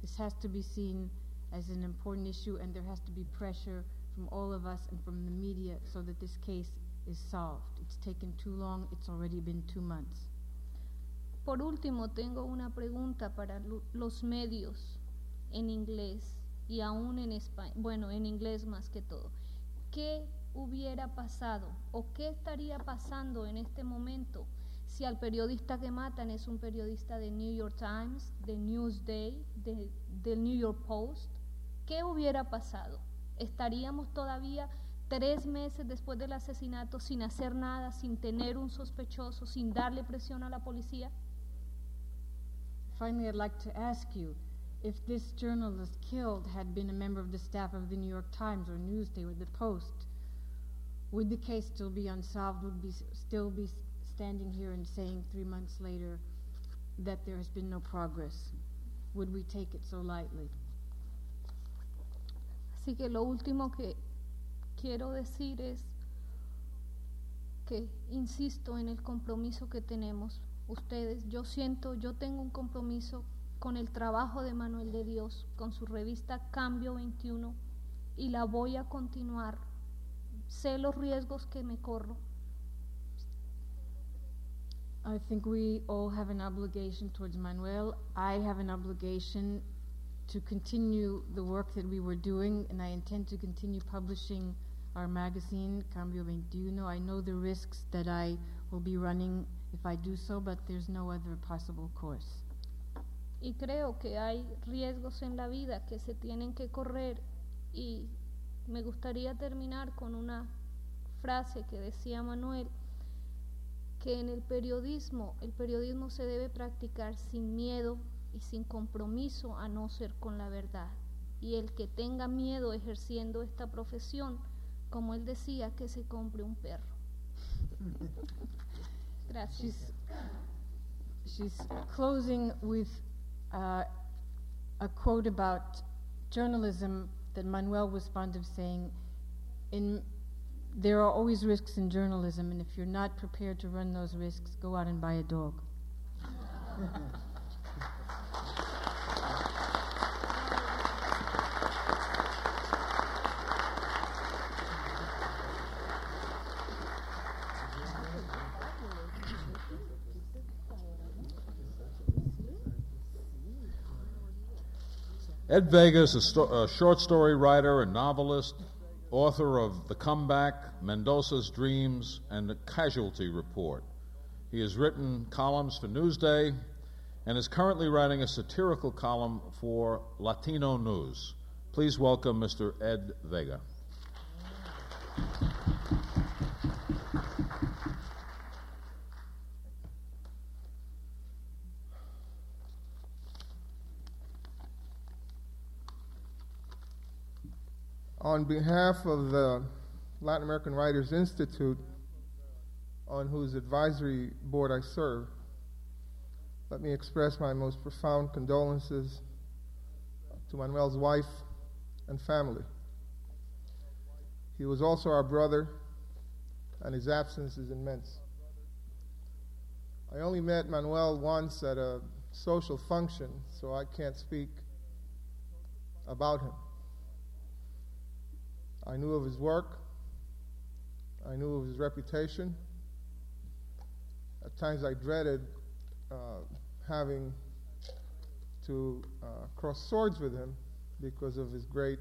This has to be seen as an important issue, and there has to be pressure from all of us and from the media so that this case is solved. It's taken too long, it's already been two months. Por último, tengo una pregunta para los medios en inglés y aún en español, bueno, en inglés más que todo. ¿qué hubiera pasado o qué estaría pasando en este momento si al periodista que matan es un periodista de New York Times, de Newsday, de, del New York Post? ¿Qué hubiera pasado? ¿Estaríamos todavía tres meses después del asesinato sin hacer nada, sin tener un sospechoso, sin darle presión a la policía? Finally, I'd like to ask you if this journalist killed had been a member of the staff of the New York Times or Newsday or the Post, would the case still be unsolved? Would be still be standing here and saying three months later that there has been no progress? Would we take it so lightly? Así que lo último que quiero decir es que insisto en el compromiso que tenemos ustedes. Yo siento, yo tengo un compromiso con el trabajo de Manuel de Dios, con su revista Cambio 21 y la voy a continuar. Sé los riesgos que me corro. I think we all have an obligation towards Manuel. I have an obligation to continue the work that we were doing, and I intend to continue publishing our magazine, Cambio 21. I know the risks that I will be running if I do so, but there's no other possible course. Y creo que hay riesgos en la vida que se tienen que correr y me gustaría terminar con una frase que decía Manuel, que en el periodismo, el periodismo se debe practicar sin miedo y sin compromiso a no ser con la verdad. Y el que tenga miedo ejerciendo esta profesión, como él decía, que se compre un perro. Gracias. She's, she's closing with uh, a quote about journalism that Manuel was fond of saying in there are always risks in journalism, and if you're not prepared to run those risks, go out and buy a dog. Ed Vega is a, sto- a short story writer and novelist, author of The Comeback, Mendoza's Dreams, and The Casualty Report. He has written columns for Newsday and is currently writing a satirical column for Latino News. Please welcome Mr. Ed Vega. On behalf of the Latin American Writers Institute, on whose advisory board I serve, let me express my most profound condolences to Manuel's wife and family. He was also our brother, and his absence is immense. I only met Manuel once at a social function, so I can't speak about him. I knew of his work, I knew of his reputation. At times I dreaded uh, having to uh, cross swords with him because of his great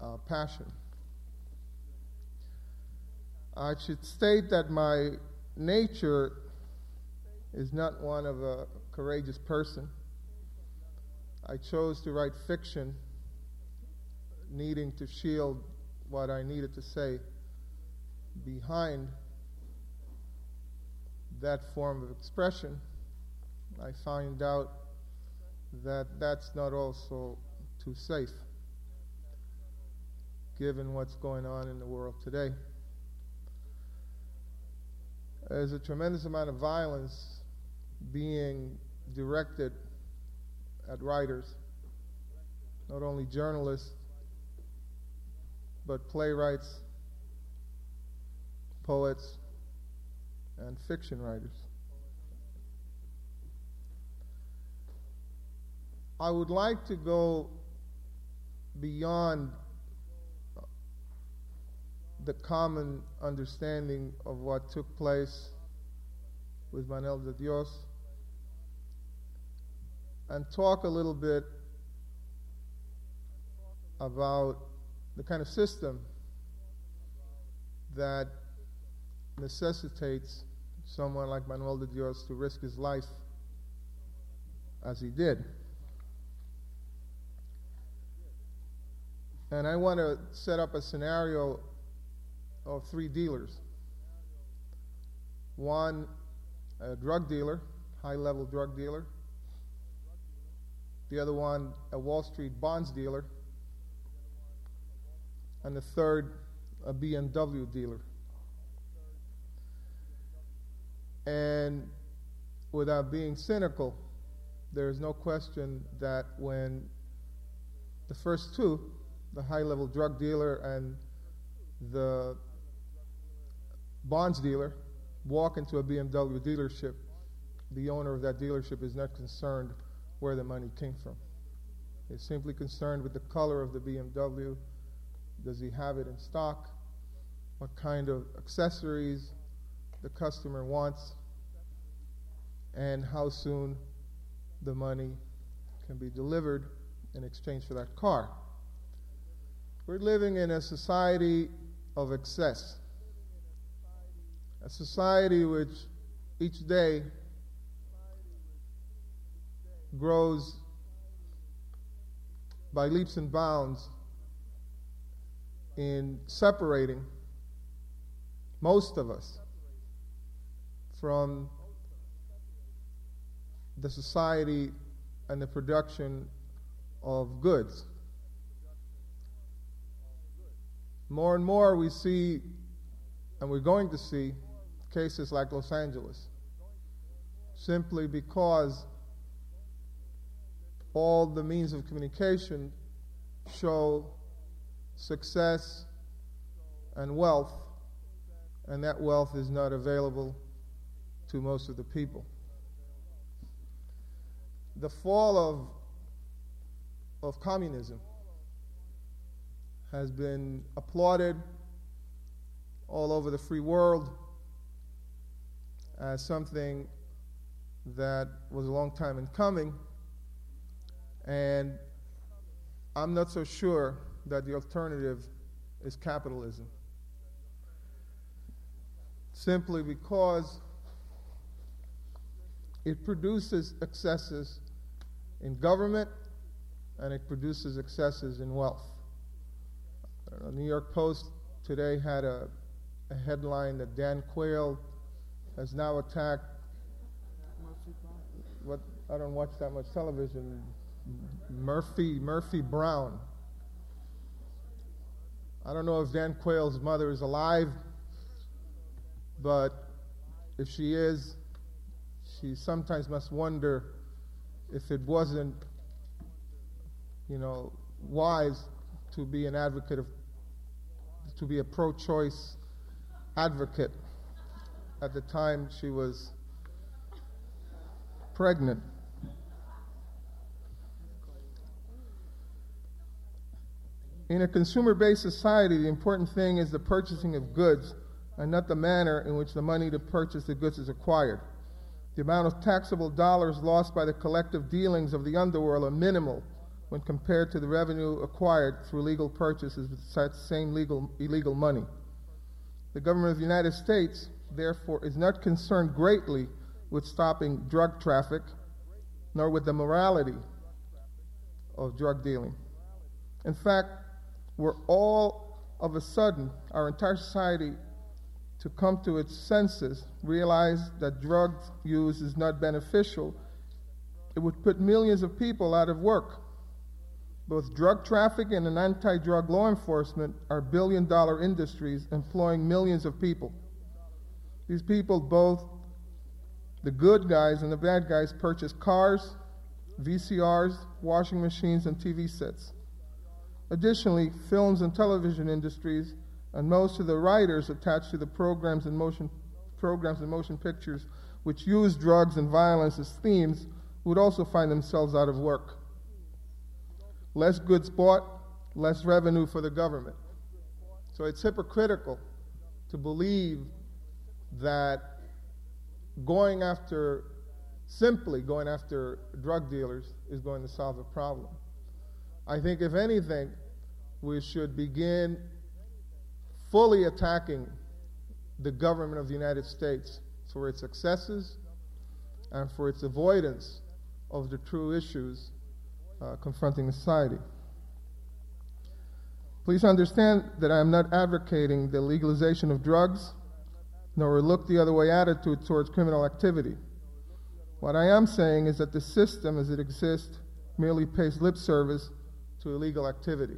uh, passion. I should state that my nature is not one of a courageous person. I chose to write fiction, needing to shield what I needed to say behind that form of expression. I find out that that's not also too safe, given what's going on in the world today. There's a tremendous amount of violence being directed at writers, not only journalists, but playwrights, poets, and fiction writers. I would like to go beyond the common understanding of what took place with Manuel de Dios and talk a little bit about the kind of system that necessitates someone like Manuel de Dios to risk his life as he did. And I want to set up a scenario of three dealers. One, a drug dealer, high level drug dealer. The other one, a Wall Street bonds dealer. And the third, a BMW dealer. And without being cynical, there is no question that when the first two, the high level drug dealer and the bonds dealer, walk into a BMW dealership, the owner of that dealership is not concerned where the money came from. He's simply concerned with the color of the BMW. Does he have it in stock? What kind of accessories the customer wants? And how soon the money can be delivered in exchange for that car. We're living in a society of excess, a society which each day grows by leaps and bounds in separating most of us from the society and the production of goods. More and more we see, and we're going to see, cases like Los Angeles, simply because all the means of communication show success and wealth, and that wealth is not available to most of the people. The fall of, of communism has been applauded all over the free world as something that was a long time in coming. And I'm not so sure that the alternative is capitalism. Simply because it produces excesses in government and it produces excesses in wealth. The New York Post today had a, a headline that Dan Quayle has now attacked. What I don't watch that much television. Murphy Murphy Brown. I don't know if Dan Quayle's mother is alive, but if she is, she sometimes must wonder if it wasn't, you know, wise to be an advocate of to be a pro choice advocate at the time she was pregnant. In a consumer based society, the important thing is the purchasing of goods and not the manner in which the money to purchase the goods is acquired. The amount of taxable dollars lost by the collective dealings of the underworld are minimal when compared to the revenue acquired through legal purchases with such same legal, illegal money. The government of the United States, therefore, is not concerned greatly with stopping drug traffic, nor with the morality of drug dealing. In fact, we're all of a sudden, our entire society, to come to its senses, realize that drug use is not beneficial, it would put millions of people out of work. Both drug trafficking and anti drug law enforcement are billion dollar industries employing millions of people. These people, both the good guys and the bad guys, purchase cars, VCRs, washing machines, and TV sets. Additionally, films and television industries and most of the writers attached to the programs and motion programs and motion pictures which use drugs and violence as themes would also find themselves out of work less goods bought, less revenue for the government. So it's hypocritical to believe that going after, simply going after drug dealers is going to solve the problem. I think, if anything, we should begin fully attacking the government of the United States for its excesses and for its avoidance of the true issues uh, confronting society. Please understand that I am not advocating the legalization of drugs nor a look the other way attitude towards criminal activity. What I am saying is that the system as it exists merely pays lip service to illegal activity.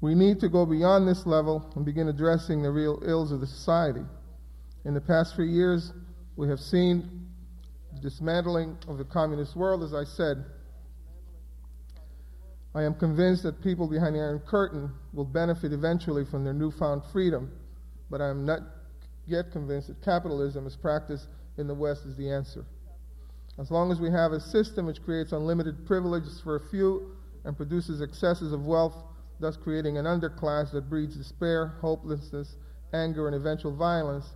We need to go beyond this level and begin addressing the real ills of the society. In the past few years, we have seen the dismantling of the communist world, as I said. I am convinced that people behind the Iron Curtain will benefit eventually from their newfound freedom, but I am not yet convinced that capitalism as practiced in the West is the answer. As long as we have a system which creates unlimited privileges for a few and produces excesses of wealth, thus creating an underclass that breeds despair, hopelessness, anger, and eventual violence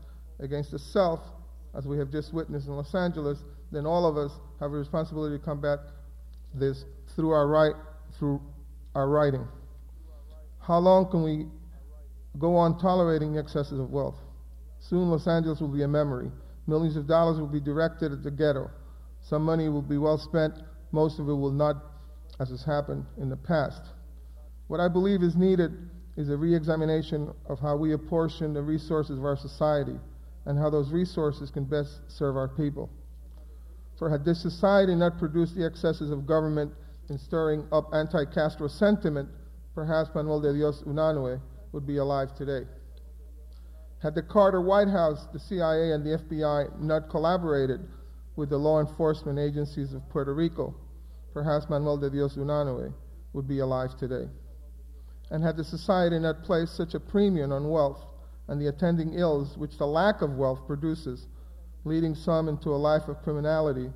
against the self, as we have just witnessed in Los Angeles, then all of us have a responsibility to combat this through our right through our writing. How long can we go on tolerating the excesses of wealth? Soon Los Angeles will be a memory. Millions of dollars will be directed at the ghetto. Some money will be well spent, most of it will not, as has happened in the past. What I believe is needed is a re examination of how we apportion the resources of our society and how those resources can best serve our people. For had this society not produced the excesses of government in stirring up anti Castro sentiment, perhaps Manuel de Dios Unanue would be alive today. Had the Carter White House, the CIA, and the FBI not collaborated with the law enforcement agencies of Puerto Rico, perhaps Manuel de Dios Unanue would be alive today. And had the society not placed such a premium on wealth and the attending ills which the lack of wealth produces, leading some into a life of criminality,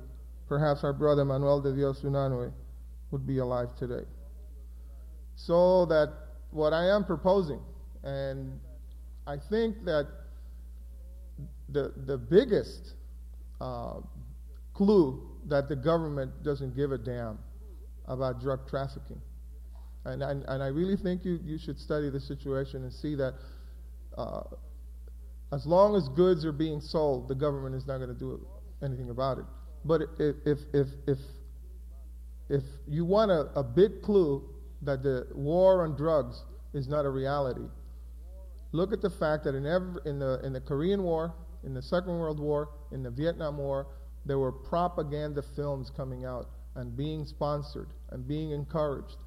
perhaps our brother Manuel de Dios Unanue would be alive today. So that what I am proposing, and I think that the, the biggest uh, clue that the government doesn't give a damn about drug trafficking. And, and, and I really think you, you should study the situation and see that uh, as long as goods are being sold, the government is not going to do anything about it. But if, if, if, if, if you want a, a big clue that the war on drugs is not a reality, look at the fact that in, every, in, the, in the Korean War, in the Second World War, in the Vietnam War, there were propaganda films coming out and being sponsored and being encouraged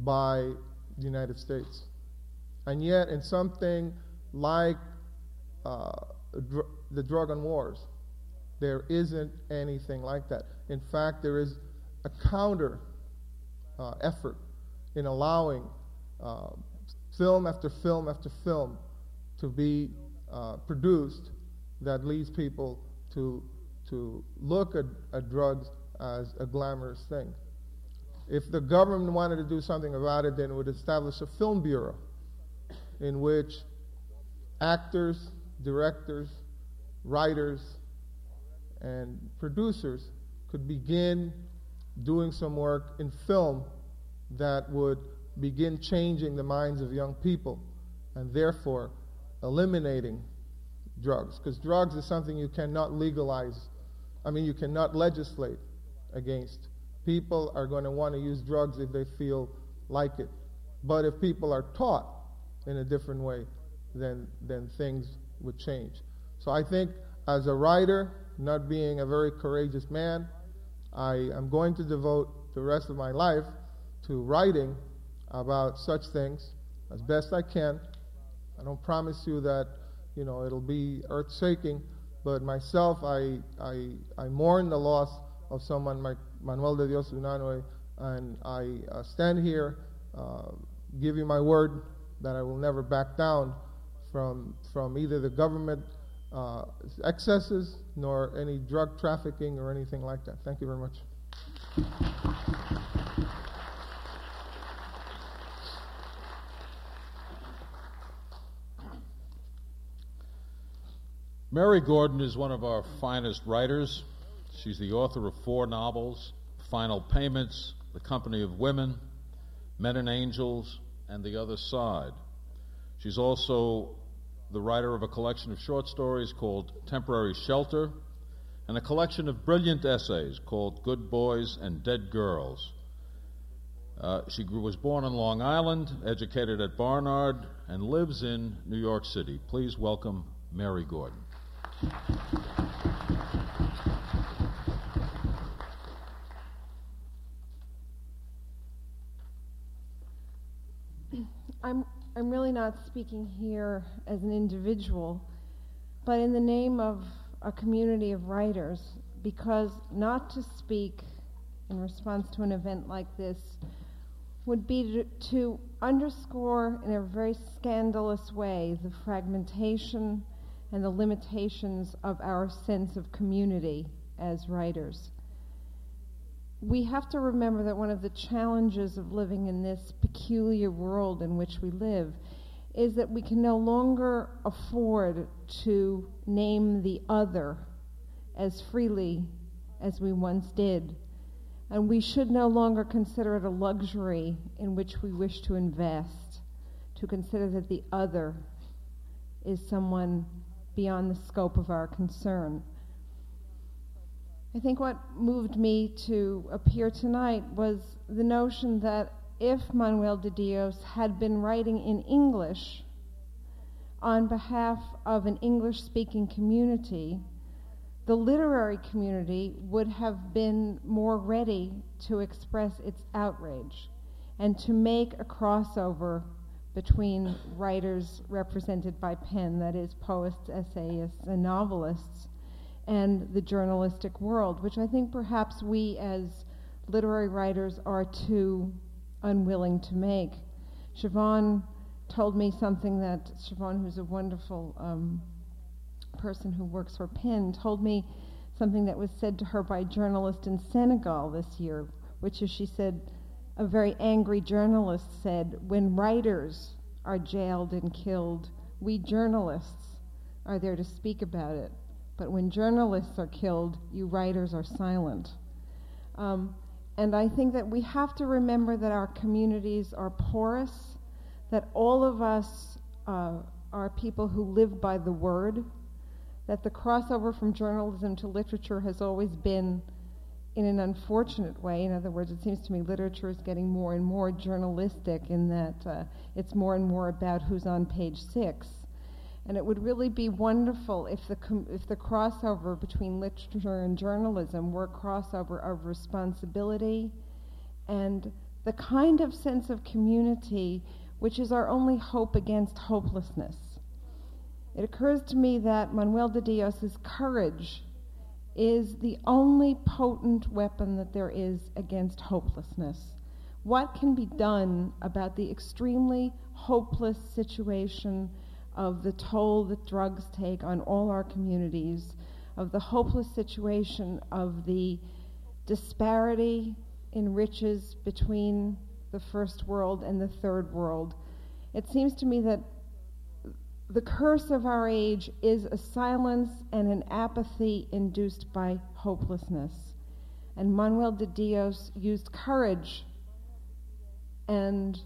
by the United States. And yet, in something like uh, dr- the drug and wars, there isn't anything like that. In fact, there is a counter uh, effort in allowing uh, film after film after film to be uh, produced that leads people to to look at, at drugs as a glamorous thing. If the government wanted to do something about it, then it would establish a film bureau in which actors, directors, writers, and producers could begin doing some work in film that would begin changing the minds of young people and therefore eliminating drugs. Because drugs is something you cannot legalize I mean, you cannot legislate against. People are going to want to use drugs if they feel like it. But if people are taught in a different way, then, then things would change. So I think as a writer, not being a very courageous man, I am going to devote the rest of my life to writing about such things as best I can. I don't promise you that, you know, it'll be earth shaking but myself, I, I, I mourn the loss of someone like Manuel de Dios Unanue, and I uh, stand here, uh, give you my word that I will never back down from, from either the government uh, excesses nor any drug trafficking or anything like that. Thank you very much. Mary Gordon is one of our finest writers. She's the author of four novels Final Payments, The Company of Women, Men and Angels, and The Other Side. She's also the writer of a collection of short stories called Temporary Shelter and a collection of brilliant essays called Good Boys and Dead Girls. Uh, she grew, was born on Long Island, educated at Barnard, and lives in New York City. Please welcome Mary Gordon. I'm, really not speaking here as an individual, but in the name of a community of writers, because not to speak in response to an event like this would be to underscore in a very scandalous way the fragmentation and the limitations of our sense of community as writers we have to remember that one of the challenges of living in this peculiar world in which we live is that we can no longer afford to name the other as freely as we once did. And we should no longer consider it a luxury in which we wish to invest, to consider that the other is someone beyond the scope of our concern. I think what moved me to appear tonight was the notion that if Manuel de Dios had been writing in English on behalf of an English speaking community, the literary community would have been more ready to express its outrage and to make a crossover between writers represented by PEN, that is, poets, essayists, and novelists, and the journalistic world, which I think perhaps we as literary writers are too unwilling to make. Siobhan told me something that Siobhan, who's a wonderful um, person who works for PEN, told me something that was said to her by a journalist in Senegal this year, which is she said, a very angry journalist said, when writers are jailed and killed, we journalists are there to speak about it. But when journalists are killed, you writers are silent. Um, and I think that we have to remember that our communities are porous, that all of us uh, are people who live by the word, that the crossover from journalism to literature has always been in an unfortunate way. In other words, it seems to me literature is getting more and more journalistic in that uh, it's more and more about who's on page six. And it would really be wonderful if the, if the crossover between literature and journalism were a crossover of responsibility and the kind of sense of community which is our only hope against hopelessness. It occurs to me that Manuel de Dios's courage is the only potent weapon that there is against hopelessness. What can be done about the extremely hopeless situation of the toll that drugs take on all our communities, of the hopeless situation, of the disparity in riches between the first world and the third world. It seems to me that the curse of our age is a silence and an apathy induced by hopelessness. And Manuel de Dios used courage and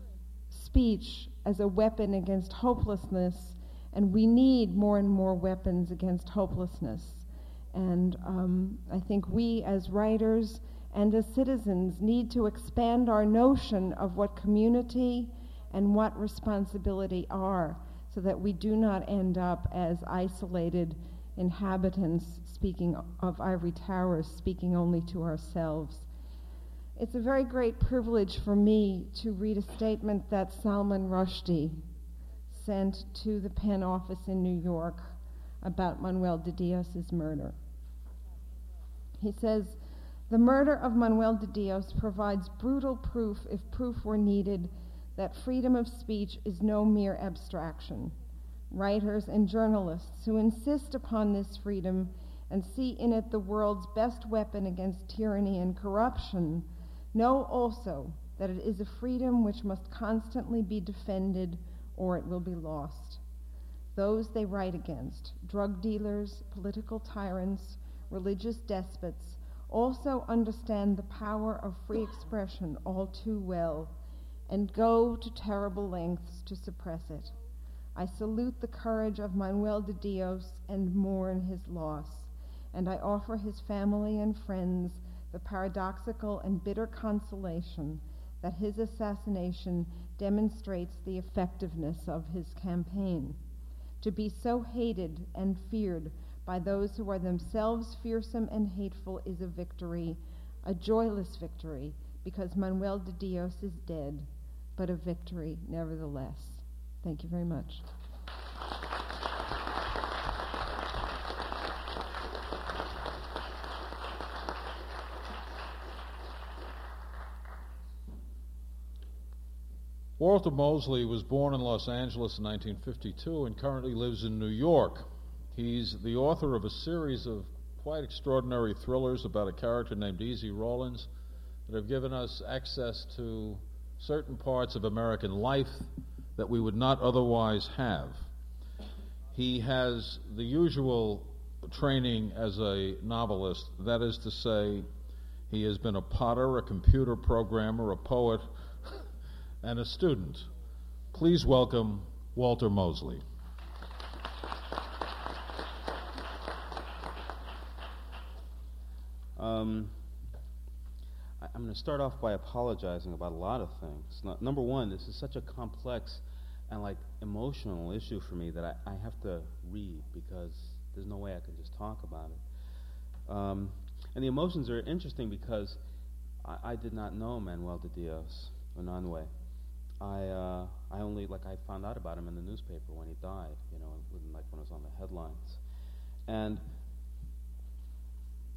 speech as a weapon against hopelessness and we need more and more weapons against hopelessness. And um, I think we, as writers and as citizens, need to expand our notion of what community and what responsibility are so that we do not end up as isolated inhabitants speaking of ivory towers, speaking only to ourselves. It's a very great privilege for me to read a statement that Salman Rushdie, sent to the PEN office in New York about Manuel de Dios's murder. He says, the murder of Manuel de Dios provides brutal proof, if proof were needed, that freedom of speech is no mere abstraction. Writers and journalists who insist upon this freedom and see in it the world's best weapon against tyranny and corruption know also that it is a freedom which must constantly be defended or it will be lost. Those they write against, drug dealers, political tyrants, religious despots, also understand the power of free expression all too well and go to terrible lengths to suppress it. I salute the courage of Manuel de Dios and mourn his loss. And I offer his family and friends the paradoxical and bitter consolation that his assassination demonstrates the effectiveness of his campaign. To be so hated and feared by those who are themselves fearsome and hateful is a victory, a joyless victory, because Manuel de Dios is dead, but a victory nevertheless. Thank you very much. Walter Mosley was born in Los Angeles in 1952 and currently lives in New York. He's the author of a series of quite extraordinary thrillers about a character named Easy Rawlins that have given us access to certain parts of American life that we would not otherwise have. He has the usual training as a novelist, that is to say, he has been a potter, a computer programmer, a poet, and a student. Please welcome Walter Mosley. Um, I, am going to start off by apologizing about a lot of things. No, number one, this is such a complex and like emotional issue for me that I, I, have to read because there's no way I can just talk about it. Um, and the emotions are interesting because I, I, did not know Manuel de Dios Unanue. I uh, I only like I found out about him in the newspaper when he died, you know, like when it was on the headlines, and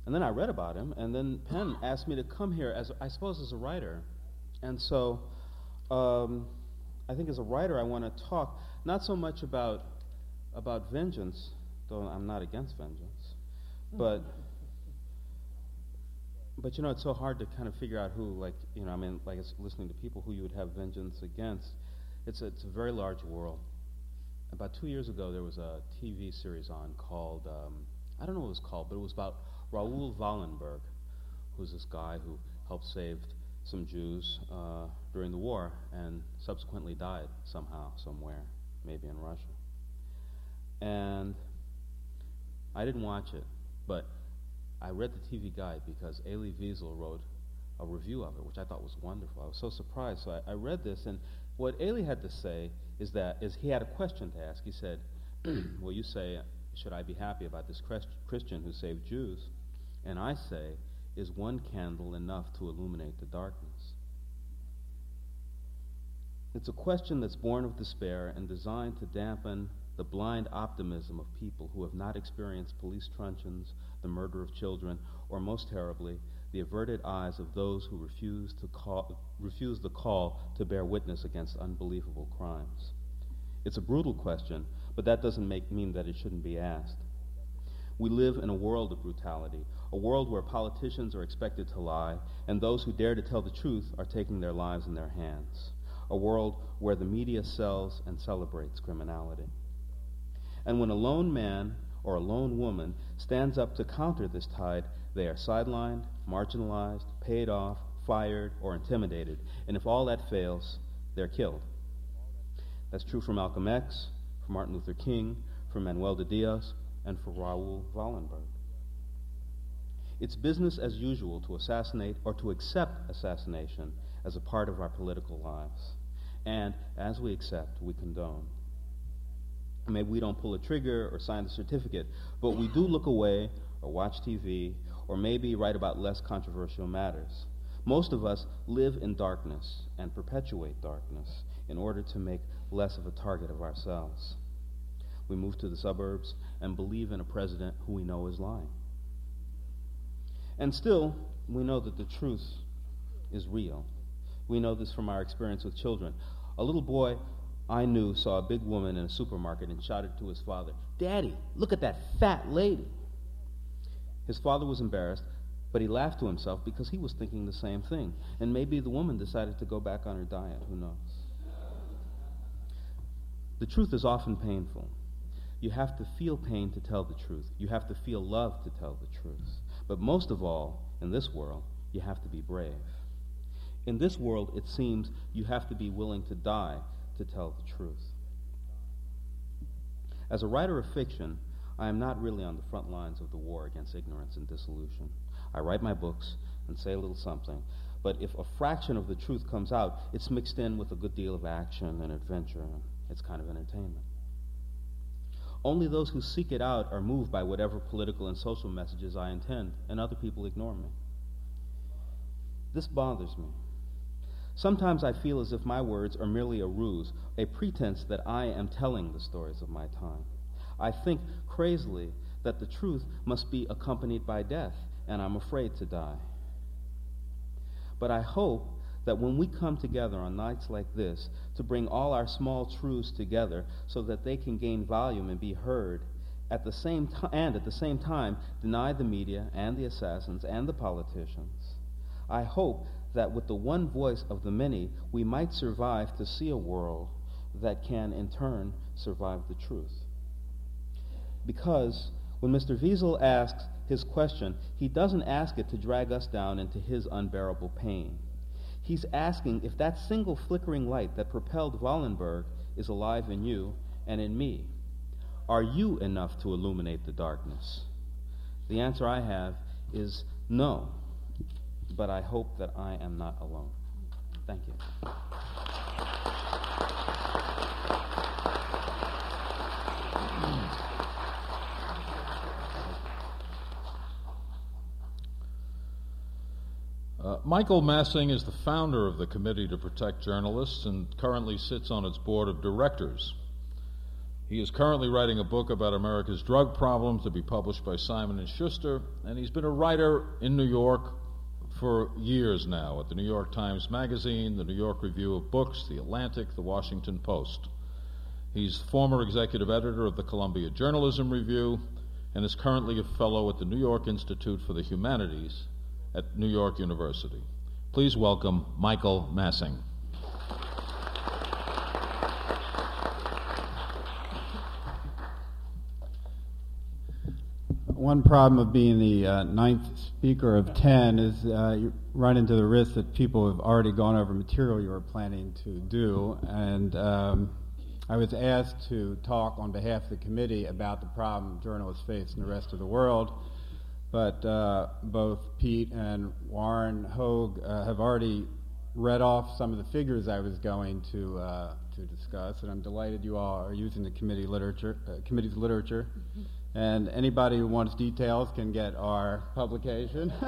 and then I read about him, and then PEN asked me to come here as I suppose as a writer, and so um, I think as a writer I want to talk not so much about about vengeance, though I'm not against vengeance, but but you know, it's so hard to kind of figure out who, like, you know, I mean, like, it's listening to people who you would have vengeance against. It's a, it's a very large world. About two years ago, there was a TV series on called, um, I don't know what it was called, but it was about Raoul Wallenberg, who's this guy who helped save some Jews uh, during the war and subsequently died somehow, somewhere, maybe in Russia. And I didn't watch it, but I read the TV guide because Elie Wiesel wrote a review of it, which I thought was wonderful. I was so surprised. So I, I read this, and what Elie had to say is that is he had a question to ask. He said, "Well, you say, should I be happy about this Christian who saved Jews?" And I say, "Is one candle enough to illuminate the darkness?" It's a question that's born of despair and designed to dampen the blind optimism of people who have not experienced police truncheons, the murder of children, or most terribly, the averted eyes of those who refuse, to call, refuse the call to bear witness against unbelievable crimes. It's a brutal question, but that doesn't make, mean that it shouldn't be asked. We live in a world of brutality, a world where politicians are expected to lie, and those who dare to tell the truth are taking their lives in their hands, a world where the media sells and celebrates criminality. And when a lone man or a lone woman stands up to counter this tide, they are sidelined, marginalized, paid off, fired, or intimidated. And if all that fails, they're killed. That's true for Malcolm X, for Martin Luther King, for Manuel de Dios, and for Raoul Wallenberg. It's business as usual to assassinate or to accept assassination as a part of our political lives. And as we accept, we condone. Maybe we don't pull a trigger or sign a certificate, but we do look away or watch TV or maybe write about less controversial matters. Most of us live in darkness and perpetuate darkness in order to make less of a target of ourselves. We move to the suburbs and believe in a president who we know is lying. And still, we know that the truth is real. We know this from our experience with children. A little boy I knew saw a big woman in a supermarket and shouted to his father, Daddy, look at that fat lady. His father was embarrassed, but he laughed to himself because he was thinking the same thing. And maybe the woman decided to go back on her diet. Who knows? The truth is often painful. You have to feel pain to tell the truth. You have to feel love to tell the truth. But most of all, in this world, you have to be brave. In this world, it seems you have to be willing to die to tell the truth. As a writer of fiction, I am not really on the front lines of the war against ignorance and dissolution. I write my books and say a little something, but if a fraction of the truth comes out, it's mixed in with a good deal of action and adventure. It's kind of entertainment. Only those who seek it out are moved by whatever political and social messages I intend, and other people ignore me. This bothers me. Sometimes I feel as if my words are merely a ruse, a pretense that I am telling the stories of my time. I think crazily that the truth must be accompanied by death, and I'm afraid to die. But I hope that when we come together on nights like this to bring all our small truths together so that they can gain volume and be heard, at the same t- and at the same time deny the media and the assassins and the politicians, I hope that with the one voice of the many, we might survive to see a world that can, in turn, survive the truth. Because when Mr. Wiesel asks his question, he doesn't ask it to drag us down into his unbearable pain. He's asking if that single flickering light that propelled Wallenberg is alive in you and in me. Are you enough to illuminate the darkness? The answer I have is no, but I hope that I am not alone. Thank you. Uh, Michael Massing is the founder of the Committee to Protect Journalists and currently sits on its board of directors. He is currently writing a book about America's drug problems to be published by Simon and Schuster, and he's been a writer in New York for years now at the New York Times Magazine, the New York Review of Books, the Atlantic, the Washington Post. He's former executive editor of the Columbia Journalism Review and is currently a fellow at the New York Institute for the Humanities at New York University. Please welcome Michael Massing. One problem of being the uh, ninth speaker of ten is uh, you run into the risk that people have already gone over material you were planning to do. And um, I was asked to talk on behalf of the committee about the problem journalists face in the rest of the world but uh, both Pete and Warren Hoge uh, have already read off some of the figures I was going to uh, to discuss, and I'm delighted you all are using the committee literature, uh, committee's literature. Mm-hmm. And anybody who wants details can get our publication.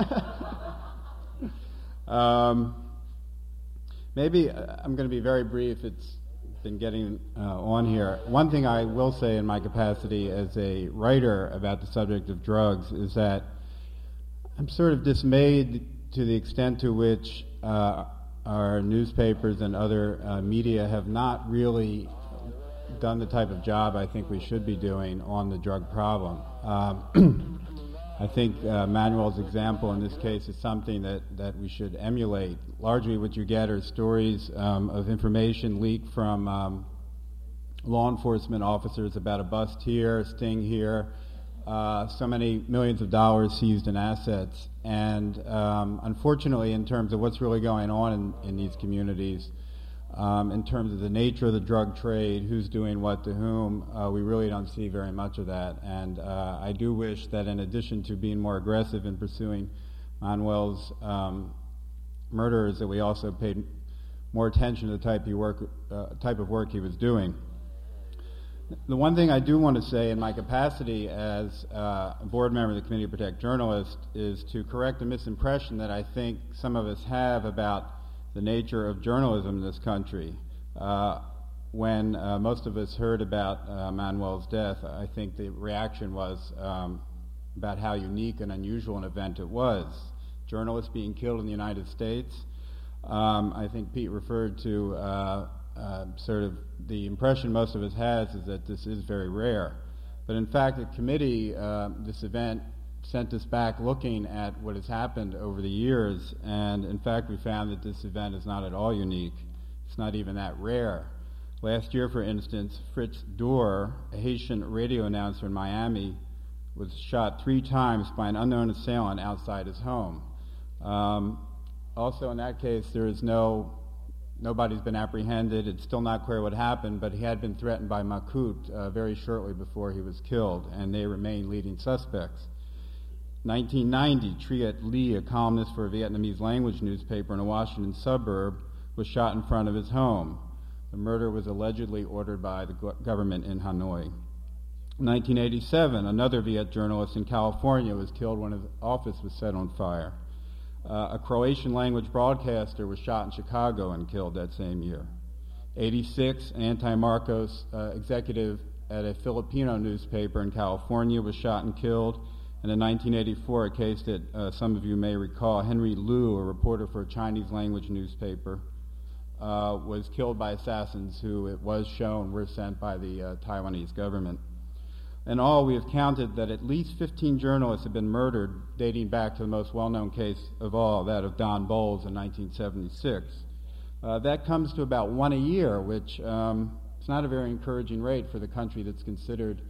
um, maybe uh, I'm going to be very brief. It's been getting uh, on here. One thing I will say in my capacity as a writer about the subject of drugs is that I'm sort of dismayed to the extent to which uh, our newspapers and other uh, media have not really done the type of job I think we should be doing on the drug problem. Um, I think uh, Manuel's example in this case is something that, that we should emulate. Largely, what you get are stories um, of information leaked from um, law enforcement officers about a bust here, a sting here, uh, so many millions of dollars seized in assets. And um, unfortunately, in terms of what's really going on in, in these communities, um, in terms of the nature of the drug trade, who's doing what to whom, uh, we really don't see very much of that. And uh, I do wish that in addition to being more aggressive in pursuing Manuel's um, murderers, that we also paid more attention to the type, work, uh, type of work he was doing. The one thing I do want to say in my capacity as uh, a board member of the Committee to Protect Journalists is to correct a misimpression that I think some of us have about the nature of journalism in this country. Uh, when uh, most of us heard about uh, Manuel's death, I think the reaction was um, about how unique and unusual an event it was. Journalists being killed in the United States. Um, I think Pete referred to uh, uh, sort of the impression most of us has is that this is very rare. But in fact, the committee, uh, this event sent us back looking at what has happened over the years, and in fact, we found that this event is not at all unique. It's not even that rare. Last year, for instance, Fritz Dor, a Haitian radio announcer in Miami, was shot three times by an unknown assailant outside his home. Um, also, in that case, there is no nobody's been apprehended. It's still not clear what happened, but he had been threatened by Macoutes uh, very shortly before he was killed, and they remain leading suspects. 1990, Triet Le, a columnist for a Vietnamese language newspaper in a Washington suburb, was shot in front of his home. The murder was allegedly ordered by the government in Hanoi. 1987, another Viet journalist in California was killed when his office was set on fire. Uh, a Croatian language broadcaster was shot in Chicago and killed that same year. 86, an Anti Marcos uh, executive at a Filipino newspaper in California was shot and killed. And in 1984, a case that uh, some of you may recall, Henry Liu, a reporter for a Chinese language newspaper, uh, was killed by assassins who, it was shown, were sent by the uh, Taiwanese government. In all, we have counted that at least 15 journalists have been murdered, dating back to the most well known case of all, that of Don Bolles in 1976. Uh, that comes to about one a year, which um, is not a very encouraging rate for the country that's considered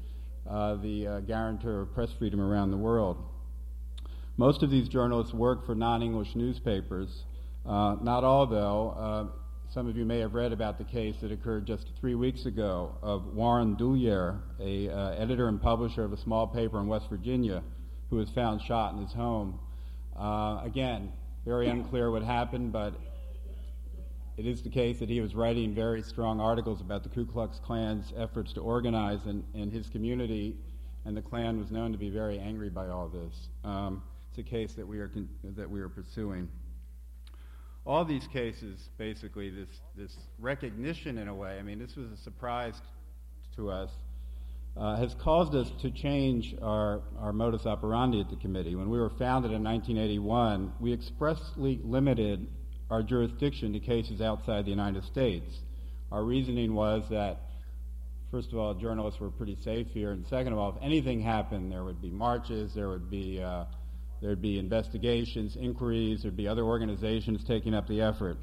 uh, the uh, guarantor of press freedom around the world. Most of these journalists work for non English newspapers. Uh, not all, though. Uh, some of you may have read about the case that occurred just three weeks ago of Warren Dulier, a uh, editor and publisher of a small paper in West Virginia, who was found shot in his home. Uh, again, very unclear what happened, but it is the case that he was writing very strong articles about the Ku Klux Klan's efforts to organize in, in his community, and the Klan was known to be very angry by all this. Um, it's a case that we are con- that we are pursuing all these cases, basically, this, this recognition in a way, I mean, this was a surprise to us, uh, has caused us to change our, our modus operandi at the committee. When we were founded in 1981, we expressly limited our jurisdiction to cases outside the United States. Our reasoning was that, first of all, journalists were pretty safe here, and second of all, if anything happened, there would be marches, there would be uh, There'd be investigations, inquiries, there'd be other organizations taking up the effort.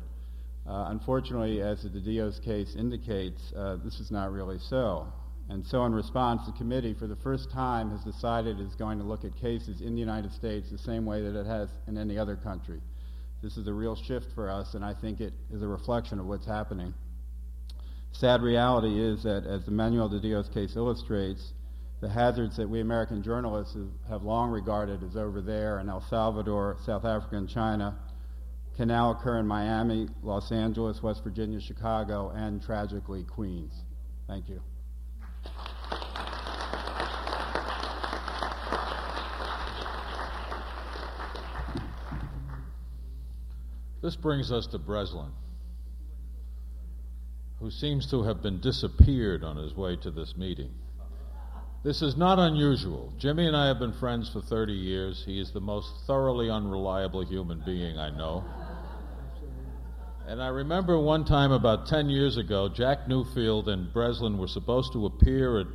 Uh, unfortunately, as the de Dios case indicates, uh, this is not really so. And so, in response, the committee, for the first time, has decided it's going to look at cases in the United States the same way that it has in any other country. This is a real shift for us, and I think it is a reflection of what's happening. Sad reality is that, as the Manuel de Dios case illustrates, the hazards that we American journalists have long regarded as over there in El Salvador, South Africa, and China can now occur in Miami, Los Angeles, West Virginia, Chicago, and tragically Queens. Thank you. This brings us to Breslin, who seems to have been disappeared on his way to this meeting. This is not unusual. Jimmy and I have been friends for 30 years. He is the most thoroughly unreliable human being I know. And I remember one time about 10 years ago, Jack Newfield and Breslin were supposed to appear at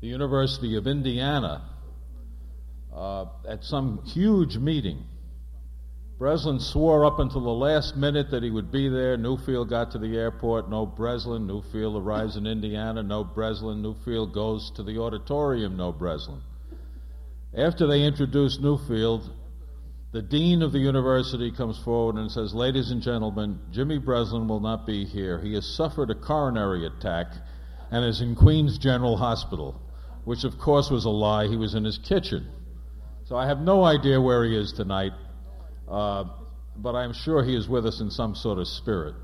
the University of Indiana uh, at some huge meeting. Breslin swore up until the last minute that he would be there. Newfield got to the airport. No Breslin. Newfield arrives in Indiana. No Breslin. Newfield goes to the auditorium. No Breslin. After they introduce Newfield, the dean of the university comes forward and says, Ladies and gentlemen, Jimmy Breslin will not be here. He has suffered a coronary attack and is in Queens General Hospital, which of course was a lie. He was in his kitchen. So I have no idea where he is tonight. Uh, but I'm sure he is with us in some sort of spirit.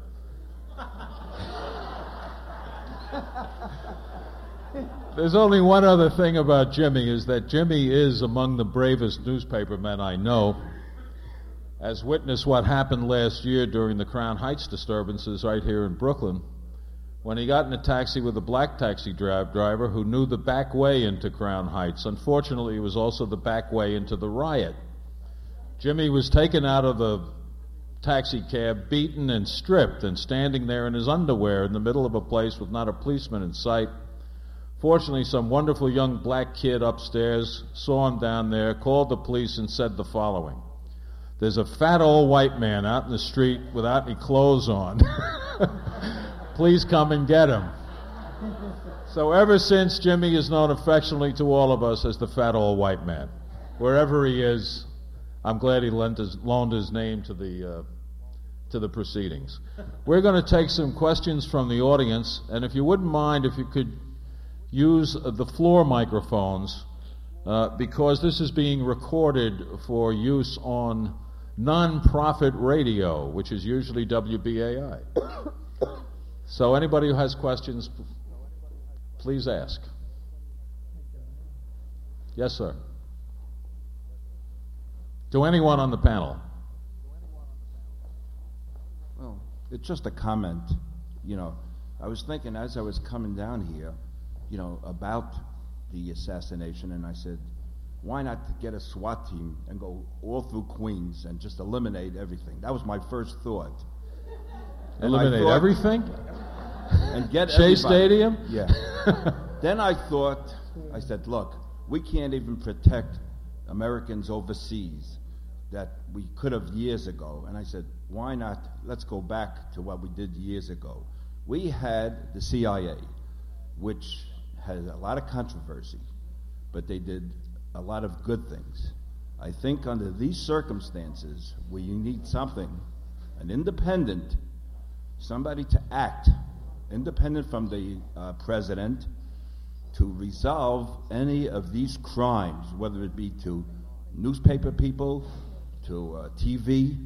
There's only one other thing about Jimmy is that Jimmy is among the bravest newspapermen I know. As witness what happened last year during the Crown Heights disturbances right here in Brooklyn, when he got in a taxi with a black taxi driver who knew the back way into Crown Heights. Unfortunately, it was also the back way into the riot. Jimmy was taken out of the taxi cab, beaten and stripped, and standing there in his underwear in the middle of a place with not a policeman in sight. Fortunately, some wonderful young black kid upstairs saw him down there, called the police, and said the following There's a fat old white man out in the street without any clothes on. Please come and get him. So, ever since, Jimmy is known affectionately to all of us as the fat old white man. Wherever he is, I'm glad he his, loaned his name to the, uh, to the proceedings. We're going to take some questions from the audience, and if you wouldn't mind, if you could use the floor microphones, uh, because this is being recorded for use on non-profit radio, which is usually WBAI. so anybody who has questions, please ask. Yes, sir. To anyone on the panel. Well, it's just a comment. You know, I was thinking as I was coming down here, you know, about the assassination, and I said, why not get a SWAT team and go all through Queens and just eliminate everything? That was my first thought. And Eliminate thought- everything? and get Shea everybody- Stadium? Yeah. then I thought, I said, look, we can't even protect Americans overseas that we could have years ago. And I said, why not? Let's go back to what we did years ago. We had the CIA, which had a lot of controversy, but they did a lot of good things. I think under these circumstances, where you need something, an independent, somebody to act, independent from the uh, president, to resolve any of these crimes, whether it be to newspaper people, to uh, TV,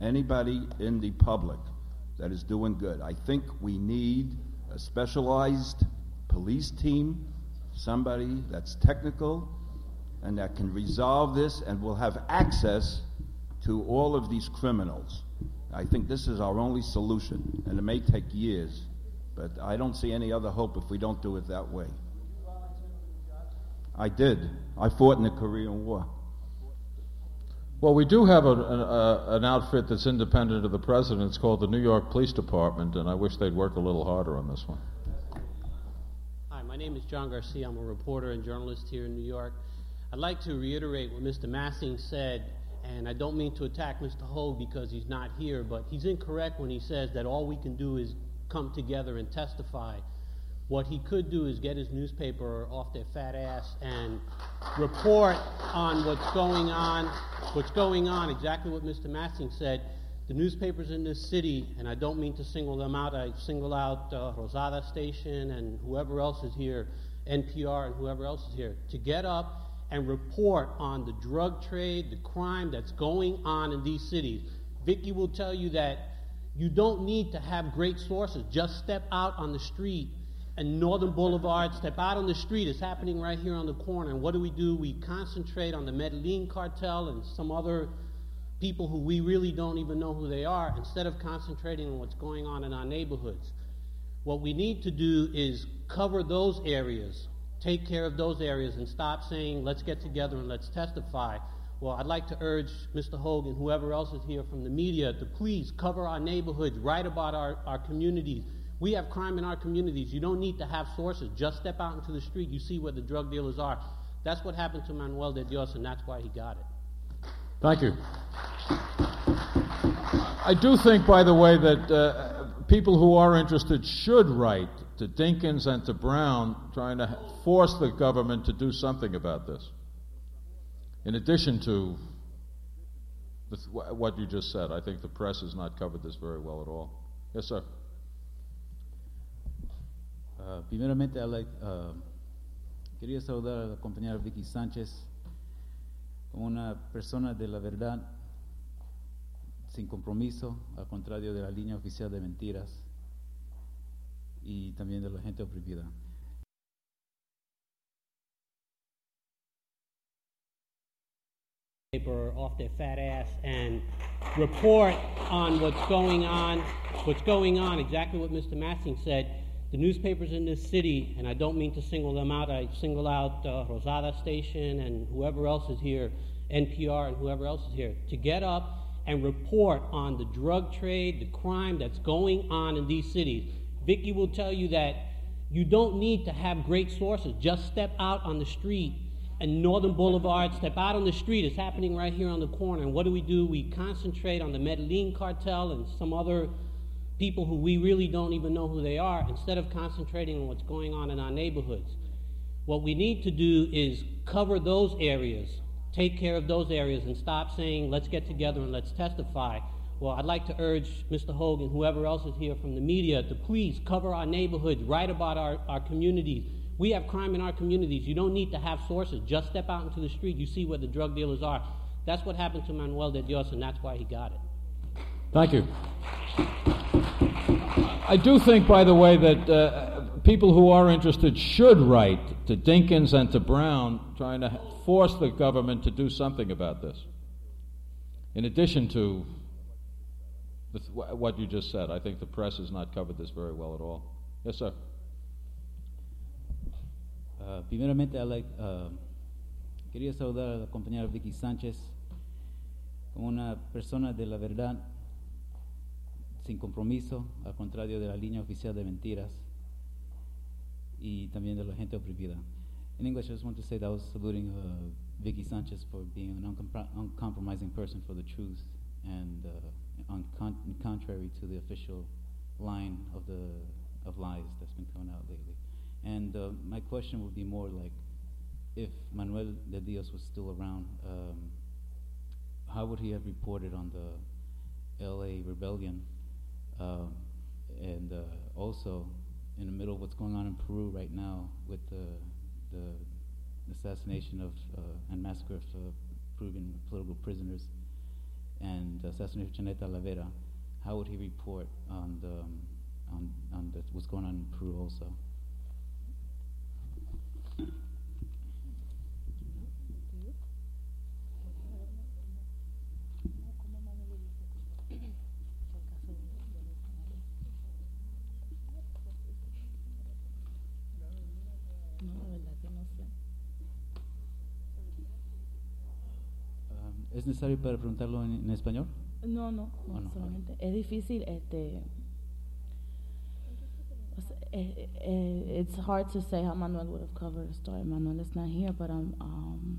anybody in the public that is doing good. I think we need a specialized police team, somebody that's technical and that can resolve this and will have access to all of these criminals. I think this is our only solution, and it may take years, but I don't see any other hope if we don't do it that way. I did. I fought in the Korean War. Well, we do have a, an, an outfit that's independent of the president. It's called the New York Police Department, and I wish they'd work a little harder on this one. Hi, my name is John Garcia. I'm a reporter and journalist here in New York. I'd like to reiterate what Mr. Massing said, and I don't mean to attack Mr. Hoge because he's not here, but he's incorrect when he says that all we can do is come together and testify. What he could do is get his newspaper off their fat ass and report on what's going on, what's going on, exactly what Mr. Massing said. The newspapers in this city, and I don't mean to single them out, I single out uh, Rosado Station and whoever else is here, NPR and whoever else is here, to get up and report on the drug trade, the crime that's going on in these cities. Vicky will tell you that you don't need to have great sources. Just step out on the street and Northern Boulevard, step out on the street. It's happening right here on the corner. And what do we do? We concentrate on the Medellin cartel and some other people who we really don't even know who they are instead of concentrating on what's going on in our neighborhoods. What we need to do is cover those areas, take care of those areas, and stop saying, let's get together and let's testify. Well, I'd like to urge Mr. Hogan, whoever else is here from the media, to please cover our neighborhoods, write about our, our communities. We have crime in our communities. You don't need to have sources. Just step out into the street. You see where the drug dealers are. That's what happened to Manuel de Dios, and that's why he got it. Thank you. I do think, by the way, that uh, people who are interested should write to Dinkins and to Brown trying to force the government to do something about this. In addition to the, what you just said, I think the press has not covered this very well at all. Yes, sir. Uh, primeramente, uh, quería saludar a la compañera Vicky Sánchez como una persona de la verdad, sin compromiso, al contrario de la línea oficial de mentiras y también de la gente oprimida. off their fat ass and report on what's going on, what's going on, exactly what Mr. Massing said. The newspapers in this city, and I don't mean to single them out, I single out uh, Rosado Station and whoever else is here, NPR and whoever else is here, to get up and report on the drug trade, the crime that's going on in these cities. Vicky will tell you that you don't need to have great sources. Just step out on the street and Northern Boulevard, step out on the street. It's happening right here on the corner. And what do we do? We concentrate on the Medellin cartel and some other people who we really don't even know who they are instead of concentrating on what's going on in our neighborhoods. What we need to do is cover those areas, take care of those areas, and stop saying, let's get together and let's testify. Well, I'd like to urge Mr. Hogan, whoever else is here from the media, to please cover our neighborhoods, write about our, our communities. We have crime in our communities. You don't need to have sources. Just step out into the street. You see where the drug dealers are. That's what happened to Manuel de Dios, and that's why he got it. Thank you. I do think, by the way, that uh, people who are interested should write to Dinkins and to Brown, trying to force the government to do something about this. In addition to th- what you just said, I think the press has not covered this very well at all. Yes, sir. Uh, primeramente, I'd like, uh, quería saludar a la compañera Vicky Sánchez una persona de la verdad, sin compromiso, al contrario de la línea oficial de mentiras y también de la gente oprimida. In English, I just want to say that I was saluting uh, Vicky Sanchez for being an uncompro- uncompromising person for the truth and uh, on con- contrary to the official line of the of lies that's been coming out lately. And uh, my question would be more like, if Manuel de Dios was still around, um, how would he have reported on the L.A. rebellion? Um, and uh, also, in the middle of what's going on in Peru right now with the the assassination of uh, and massacre of uh, Peruvian political prisoners and the assassination of Chaneta Lavera, how would he report on the um, on on the, what's going on in Peru also? Um, ¿Es necesario para preguntarlo en, en español? No, no, no, Oh, no, solamente es difícil, este, eh, eh, it's hard to say how Manuel would have covered the story. Manuel is not here, but um, um,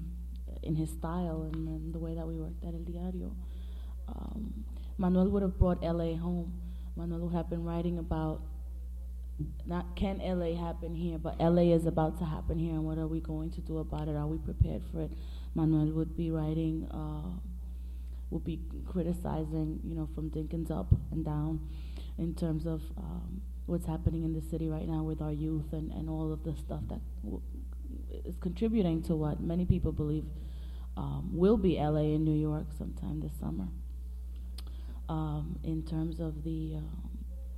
in his style and, and the way that we worked at El Diario, um, Manuel would have brought LA home. Manuel would have been writing about not can LA happen here, but LA is about to happen here, and what are we going to do about it? Are we prepared for it? Manuel would be writing, uh, would be criticizing, you know, from Dinkins up and down, in terms of um, what's happening in the city right now with our youth and, and all of the stuff that is contributing to what many people believe um, will be LA and New York sometime this summer. Um, in terms of the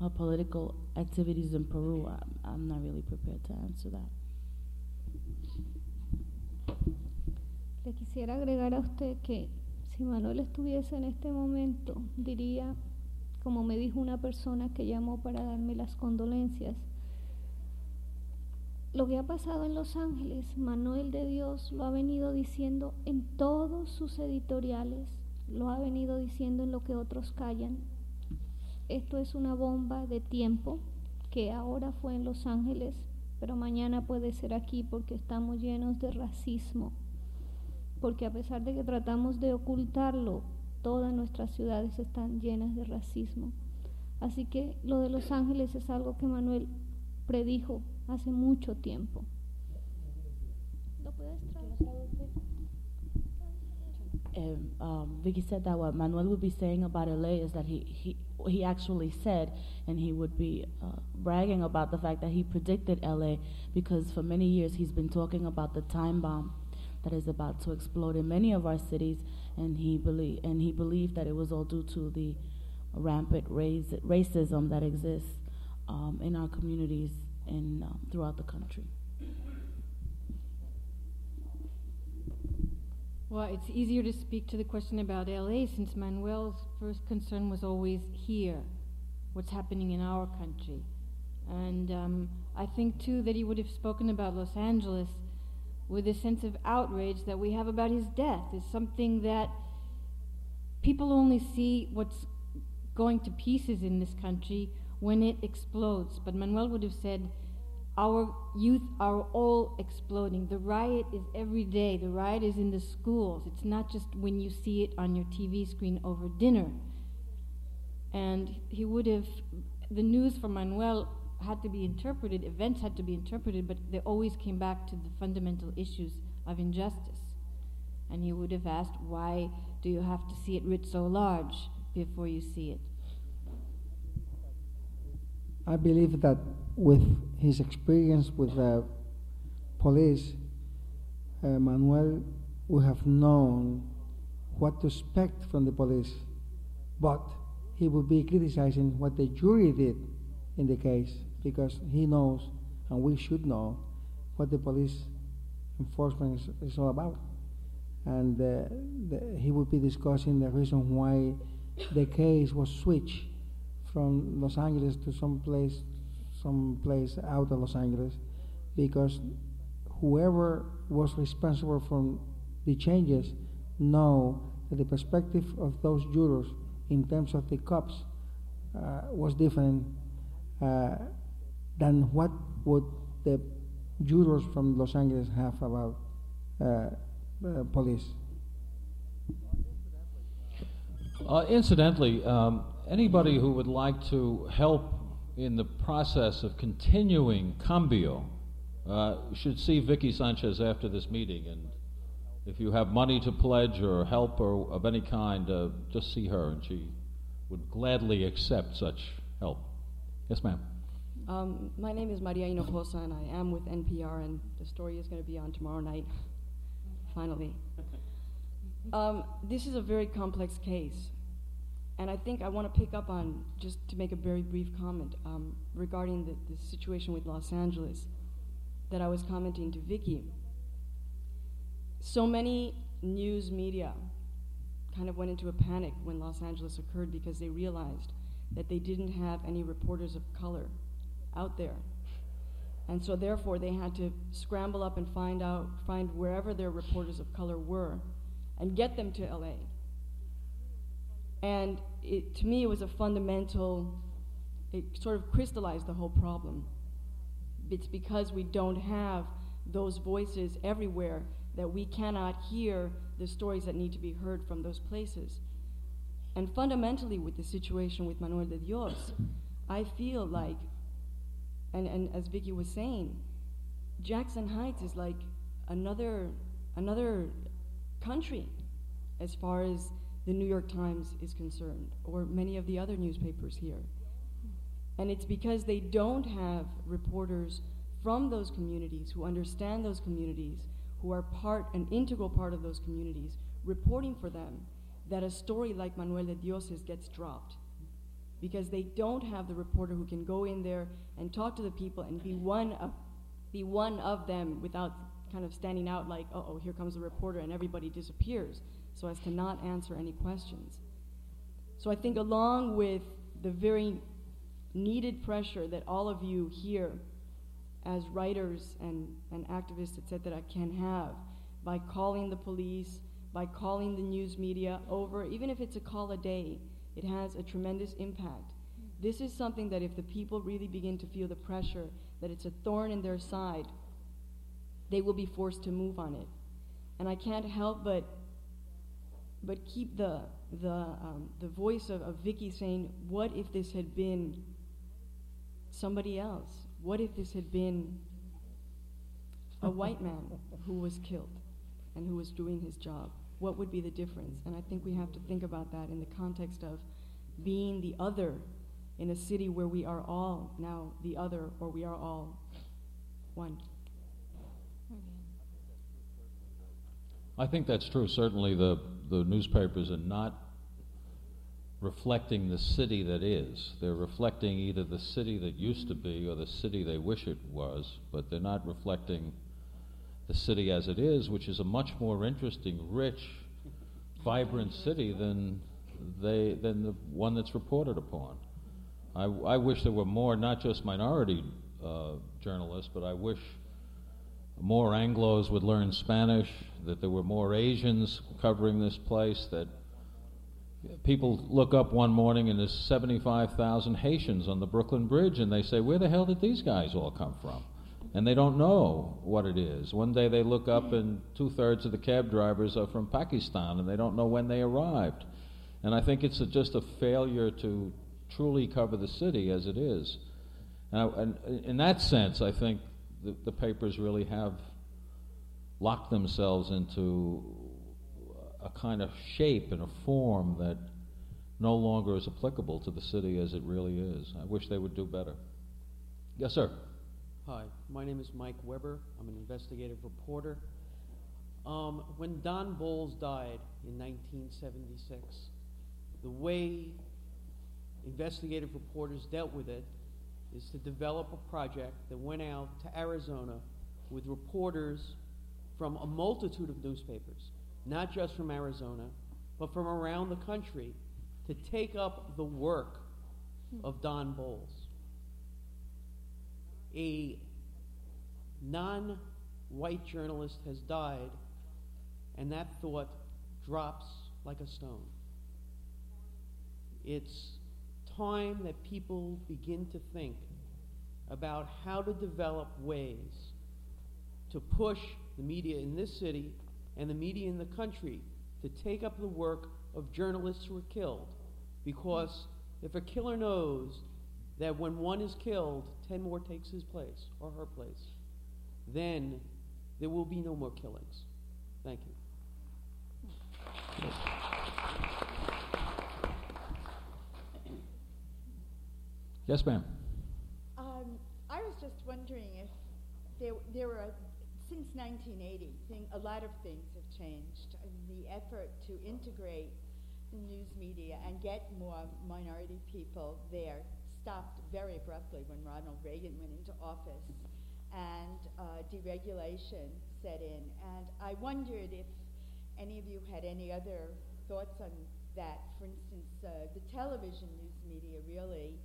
uh, political activities in Peru, I'm, I'm not really prepared to answer that. Le quisiera agregar a usted que si Manuel estuviese en este momento, diría, como me dijo una persona que llamó para darme las condolencias, lo que ha pasado en Los Ángeles, Manuel de Dios lo ha venido diciendo en todos sus editoriales, lo ha venido diciendo en lo que otros callan. Esto es una bomba de tiempo que ahora fue en Los Ángeles, pero mañana puede ser aquí porque estamos llenos de racismo porque a pesar de que tratamos de ocultarlo, todas nuestras ciudades están llenas de racismo. Así que lo de Los Ángeles es algo que Manuel predijo hace mucho tiempo. And um, Vicky said that what Manuel would be saying about LA is that he, he, he actually said, and he would be uh, bragging about the fact that he predicted LA because for many years he's been talking about the time bomb that is about to explode in many of our cities, and he believe and he believed that it was all due to the rampant race, racism that exists um, in our communities and um, throughout the country. Well, it's easier to speak to the question about LA since Manuel's first concern was always here, what's happening in our country. And um, I think, too, that he would have spoken about Los Angeles with a sense of outrage that we have about his death. Is something that people only see what's going to pieces in this country when it explodes. But Manuel would have said, our youth are all exploding. The riot is every day. The riot is in the schools. It's not just when you see it on your TV screen over dinner. And he would have, the news from Manuel had to be interpreted, events had to be interpreted, but they always came back to the fundamental issues of injustice. And he would have asked, why do you have to see it writ so large? before you see it? I believe that with his experience with the police, uh, Manuel would have known what to expect from the police, but he would be criticizing what the jury did in the case because he knows, and we should know, what the police enforcement is, is all about. And uh, the, he would be discussing the reason why the case was switched from Los Angeles to some place, some place out of Los Angeles, because whoever was responsible for the changes know that the perspective of those jurors in terms of the cops uh, was different uh, than what would the jurors from Los Angeles have about uh, uh police. Uh, incidentally, um, anybody who would like to help in the process of continuing Cambio uh, should see Vicky Sanchez after this meeting. And if you have money to pledge or help or of any kind, uh, just see her, and she would gladly accept such help. Yes, ma'am. Um, my name is Maria Hinojosa, and I am with NPR, and the story is going to be on tomorrow night, finally. Um, this is a very complex case, and I think I want to pick up on, just to make a very brief comment, um, regarding the, the situation with Los Angeles that I was commenting to Vicky. So many news media kind of went into a panic when Los Angeles occurred because they realized that they didn't have any reporters of color out there. And so therefore they had to scramble up and find out find wherever their reporters of color were and get them to LA. And it, to me it was a fundamental it sort of crystallized the whole problem. It's because we don't have those voices everywhere that we cannot hear the stories that need to be heard from those places. And fundamentally, with the situation with Manuel de Dios, I feel like, and, and as Vicky was saying, Jackson Heights is like another, another country as far as the New York Times is concerned, or many of the other newspapers here. And it's because they don't have reporters from those communities who understand those communities, who are part, an integral part of those communities, reporting for them, that a story like Manuel de Dioses gets dropped. Because they don't have the reporter who can go in there and talk to the people and be one of, be one of them without kind of standing out like, oh, here comes the reporter, and everybody disappears, so as to not answer any questions. So I think, along with the very needed pressure that all of you here as writers and, and activists, etc., can have by calling the police, by calling the news media over, even if it's a call a day, it has a tremendous impact. This is something that if the people really begin to feel the pressure, that it's a thorn in their side, they will be forced to move on it. And I can't help but but keep the the um, the voice of, of Vicky saying, "What if this had been somebody else? What if this had been a white man who was killed and who was doing his job? What would be the difference? And I think we have to think about that in the context of being the other in a city where we are all now the other or we are all one. I think that's true. Certainly, the, the newspapers are not reflecting the city that is. They're reflecting either the city that used to be or the city they wish it was, but they're not reflecting the city as it is, which is a much more interesting, rich, vibrant city than they than the one that's reported upon. I, I wish there were more, not just minority uh, journalists, but I wish more Anglos would learn Spanish, that there were more Asians covering this place, that people look up one morning and there's 75,000 Haitians on the Brooklyn Bridge and they say, Where the hell did these guys all come from? And they don't know what it is. One day they look up and two thirds of the cab drivers are from Pakistan and they don't know when they arrived. And I think it's a, just a failure to truly cover the city as it is. and in that sense, I think the, the papers really have locked themselves into a kind of shape and a form that no longer is applicable to the city as it really is. I wish they would do better. Yes, sir. Hi, my name is Mike Weber. I'm an investigative reporter. Um, when Don Bolles died in 1976, the way investigative reporters dealt with it is to develop a project that went out to Arizona with reporters from a multitude of newspapers, not just from Arizona, but from around the country, to take up the work of Don Bolles. A non white journalist has died, and that thought drops like a stone. It's time that people begin to think about how to develop ways to push the media in this city and the media in the country to take up the work of journalists who are killed. Because if a killer knows that when one is killed, 10 more takes his place or her place, then there will be no more killings. Thank you. Yes, ma'am. Um, I was just wondering if there, there were, since 1980, thing, a lot of things have changed. And the effort to integrate the news media and get more minority people there stopped very abruptly when Ronald Reagan went into office and uh, deregulation set in. And I wondered if any of you had any other thoughts on that. For instance, uh, the television news media really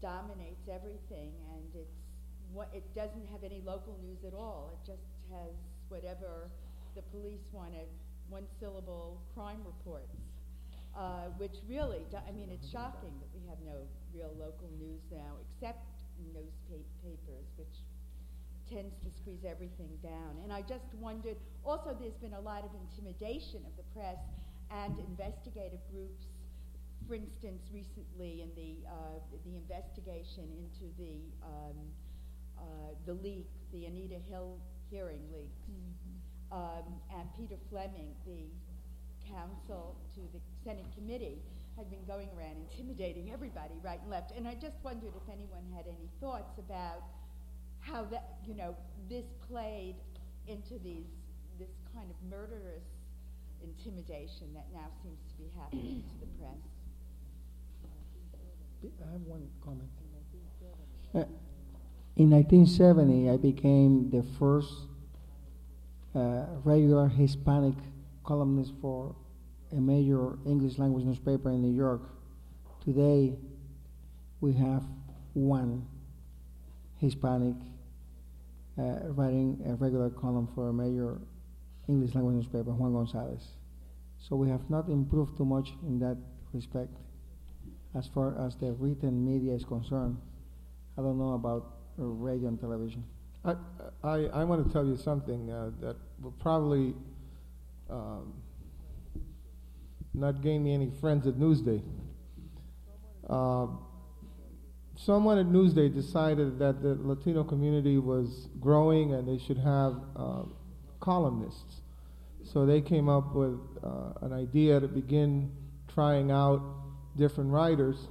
dominates everything, and it's what it doesn't have any local news at all. It just has whatever the police wanted, one syllable crime reports, uh, which really, do, I mean, it's shocking that we have no real local news now, except newspapers, which tends to squeeze everything down. And I just wondered, also there's been a lot of intimidation of the press and investigative groups for instance, recently in the uh, the investigation into the um, uh, the leak, the Anita Hill hearing leaks, mm-hmm. um, and Peter Fleming, the counsel to the Senate committee, had been going around intimidating everybody right and left. And I just wondered if anyone had any thoughts about how that you know this played into these this kind of murderous intimidation that now seems to be happening to the press. I have one comment. Uh, in 1970, I became the first uh, regular Hispanic columnist for a major English language newspaper in New York. Today, we have one Hispanic uh, writing a regular column for a major English language newspaper, Juan Gonzalez. So we have not improved too much in that respect as far as the written media is concerned. I don't know about radio and television. I, I, I want to tell you something uh, that will probably um, not gain me any friends at Newsday. Uh, someone at Newsday decided that the Latino community was growing and they should have uh, columnists. So they came up with uh, an idea to begin trying out different writers,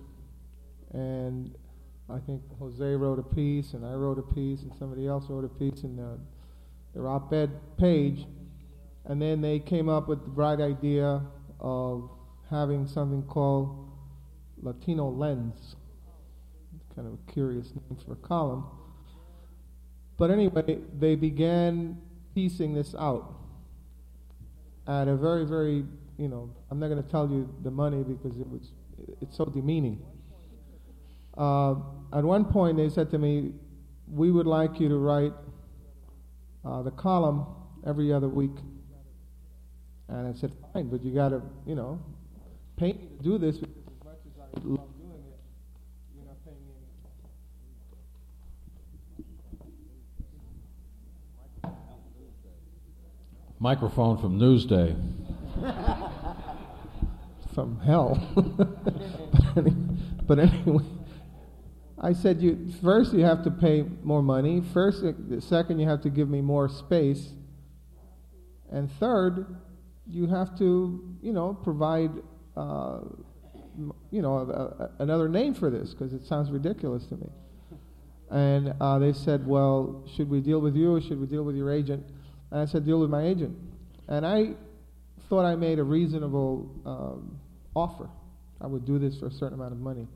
and I think Jose wrote a piece, and I wrote a piece, and somebody else wrote a piece in the, their op-ed page, and then they came up with the bright idea of having something called Latino Lens. Kind of a curious name for a column. But anyway, they began piecing this out at a very, very, you know, I'm not going to tell you the money because it was it's so demeaning. Uh, at one point, they said to me, "We would like you to write uh, the column every other week." And I said, "Fine, but you got to, you know, pay me to do this because as much as I love doing it, you're not paying me." Microphone from Newsday. from hell. but anyway, I said, you first you have to pay more money. First, second, you have to give me more space, and third, you have to, you know, provide uh, you know, a, a, another name for this because it sounds ridiculous to me. And uh, they said, well, should we deal with you or should we deal with your agent? And I said, deal with my agent. And I thought I made a reasonable um, offer. I would do this for a certain amount of money.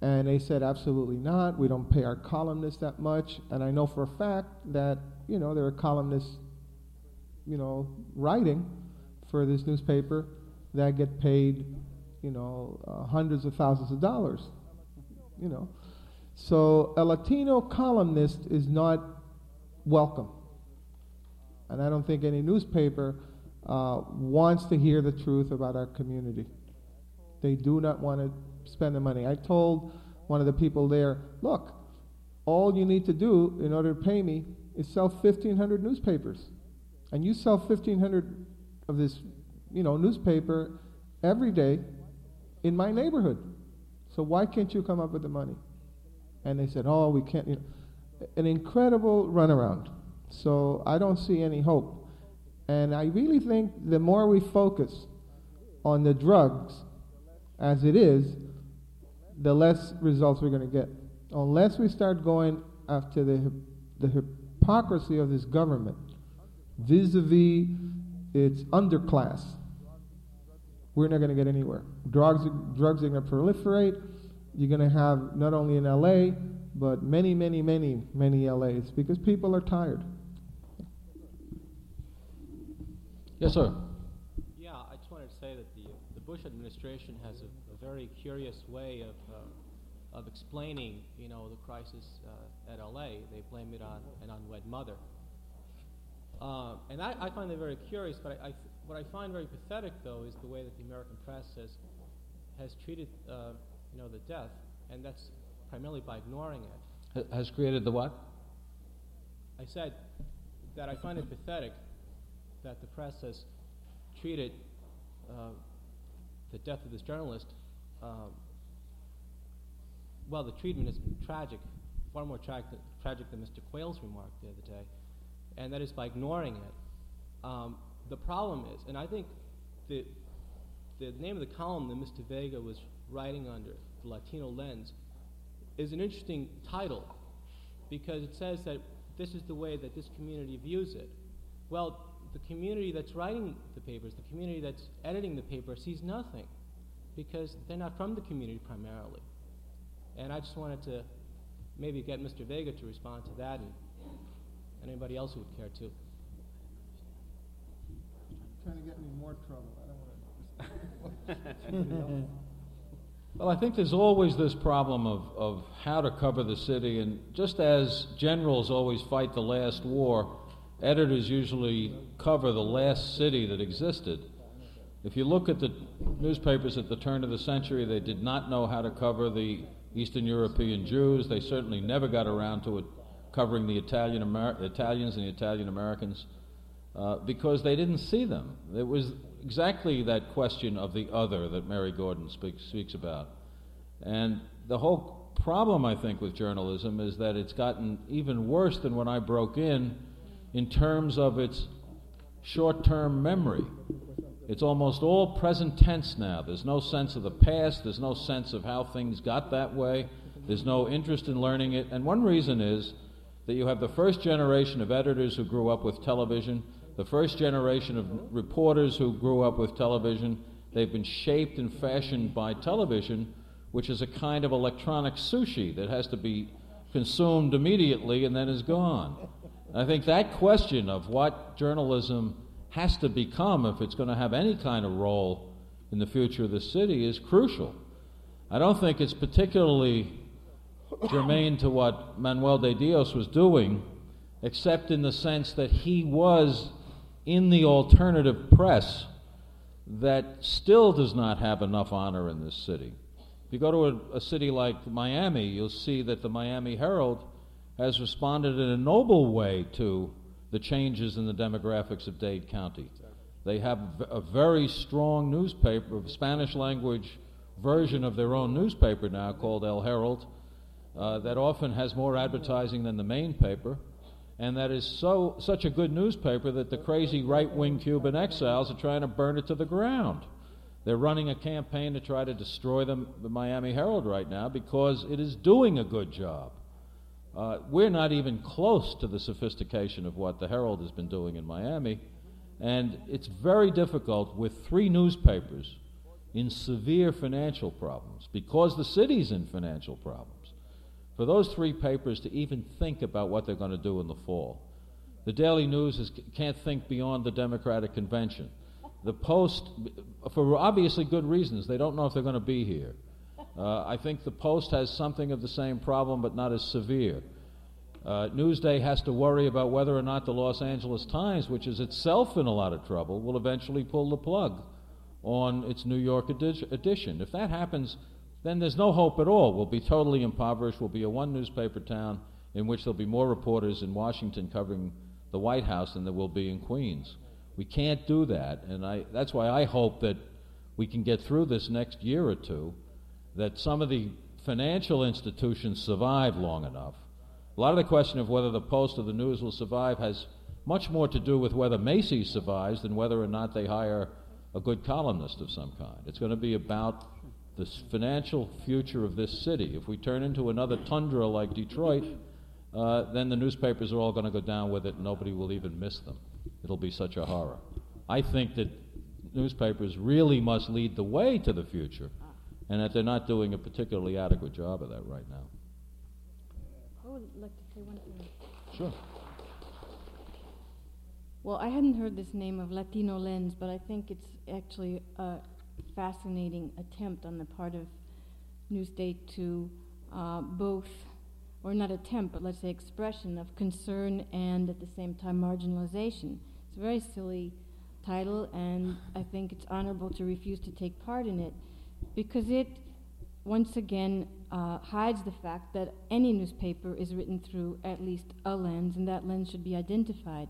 And they said, absolutely not. We don't pay our columnists that much. And I know for a fact that, you know, there are columnists, you know, writing for this newspaper that get paid, you know, uh, hundreds of thousands of dollars, you know. So a Latino columnist is not welcome. And I don't think any newspaper uh, wants to hear the truth about our community. They do not want to spend the money. I told one of the people there, look, all you need to do in order to pay me is sell 1,500 newspapers. And you sell 1,500 of this, you know, newspaper every day in my neighborhood. So why can't you come up with the money? And they said, oh, we can't. You know, an incredible runaround. So I don't see any hope. And I really think the more we focus on the drugs as it is, the less results we're going to get. Unless we start going after the, the hypocrisy of this government vis a vis its underclass, we're not going to get anywhere. Drugs, drugs are going to proliferate. You're going to have not only in LA, but many, many, many, many LAs because people are tired. Yes, sir. Yeah, I just wanted to say that the, the Bush administration has a, a very curious way of, uh, of explaining, you know, the crisis uh, at LA. They blame it on an unwed mother. Uh, and I, I, find that very curious, but I, I, what I find very pathetic, though, is the way that the American press has, has treated, uh, you know, the death, and that's primarily by ignoring it. Has created the what? I said that I find it pathetic that the press has treated uh, the death of this journalist. Um, well, the treatment has been tragic, far more tra- tragic than Mr. Quayle's remark the other day, and that is by ignoring it. Um, the problem is, and I think the, the name of the column that Mr. Vega was writing under, the Latino lens, is an interesting title because it says that this is the way that this community views it. Well, the community that's writing the papers, the community that's editing the paper, sees nothing because they're not from the community primarily. And I just wanted to maybe get Mr. Vega to respond to that and anybody else who would care to. Trying to get me more trouble. I don't want to. Well, I think there's always this problem of, of how to cover the city, and just as generals always fight the last war, editors usually cover the last city that existed. If you look at the newspapers at the turn of the century, they did not know how to cover the Eastern European Jews. They certainly never got around to it, covering the Italian Amer- Italians and the Italian Americans uh, because they didn't see them. It was exactly that question of the other that Mary Gordon speaks, speaks about. And the whole problem, I think, with journalism is that it's gotten even worse than when I broke in in terms of its short term memory. It's almost all present tense now. There's no sense of the past, there's no sense of how things got that way, there's no interest in learning it. And one reason is that you have the first generation of editors who grew up with television, the first generation of reporters who grew up with television. They've been shaped and fashioned by television, which is a kind of electronic sushi that has to be consumed immediately and then is gone. I think that question of what journalism has to become if it's going to have any kind of role in the future of the city is crucial. I don't think it's particularly germane to what Manuel de Dios was doing, except in the sense that he was in the alternative press that still does not have enough honor in this city. If you go to a, a city like Miami, you'll see that the Miami Herald has responded in a noble way to the changes in the demographics of Dade County. They have a very strong newspaper, Spanish language version of their own newspaper now called El Herald, uh, that often has more advertising than the main paper, and that is so such a good newspaper that the crazy right wing Cuban exiles are trying to burn it to the ground. They're running a campaign to try to destroy the, the Miami Herald right now because it is doing a good job. Uh, we're not even close to the sophistication of what the Herald has been doing in Miami, and it's very difficult with three newspapers in severe financial problems because the city's in financial problems for those three papers to even think about what they're going to do in the fall. The Daily News is, can't think beyond the Democratic convention. The Post, for obviously good reasons, they don't know if they're going to be here. Uh, I think the Post has something of the same problem, but not as severe. Uh, Newsday has to worry about whether or not the Los Angeles Times, which is itself in a lot of trouble, will eventually pull the plug on its New York edi- edition. If that happens, then there's no hope at all. We'll be totally impoverished. We'll be a one newspaper town in which there'll be more reporters in Washington covering the White House than there will be in Queens. We can't do that, and I, that's why I hope that we can get through this next year or two, that some of the financial institutions survive long enough. A lot of the question of whether the Post or the News will survive has much more to do with whether Macy's survives than whether or not they hire a good columnist of some kind. It's going to be about the financial future of this city. If we turn into another tundra like Detroit, uh, then the newspapers are all going to go down with it and nobody will even miss them. It'll be such a horror. I think that newspapers really must lead the way to the future and that they're not doing a particularly adequate job of that right now. I would like to say one thing. Sure. Well, I hadn't heard this name of Latino Lens, but I think it's actually a fascinating attempt on the part of Newsday to uh, both, or not attempt, but let's say expression of concern and at the same time marginalization. It's a very silly title, and I think it's honorable to refuse to take part in it because it, once again, uh, hides the fact that any newspaper is written through at least a lens, and that lens should be identified.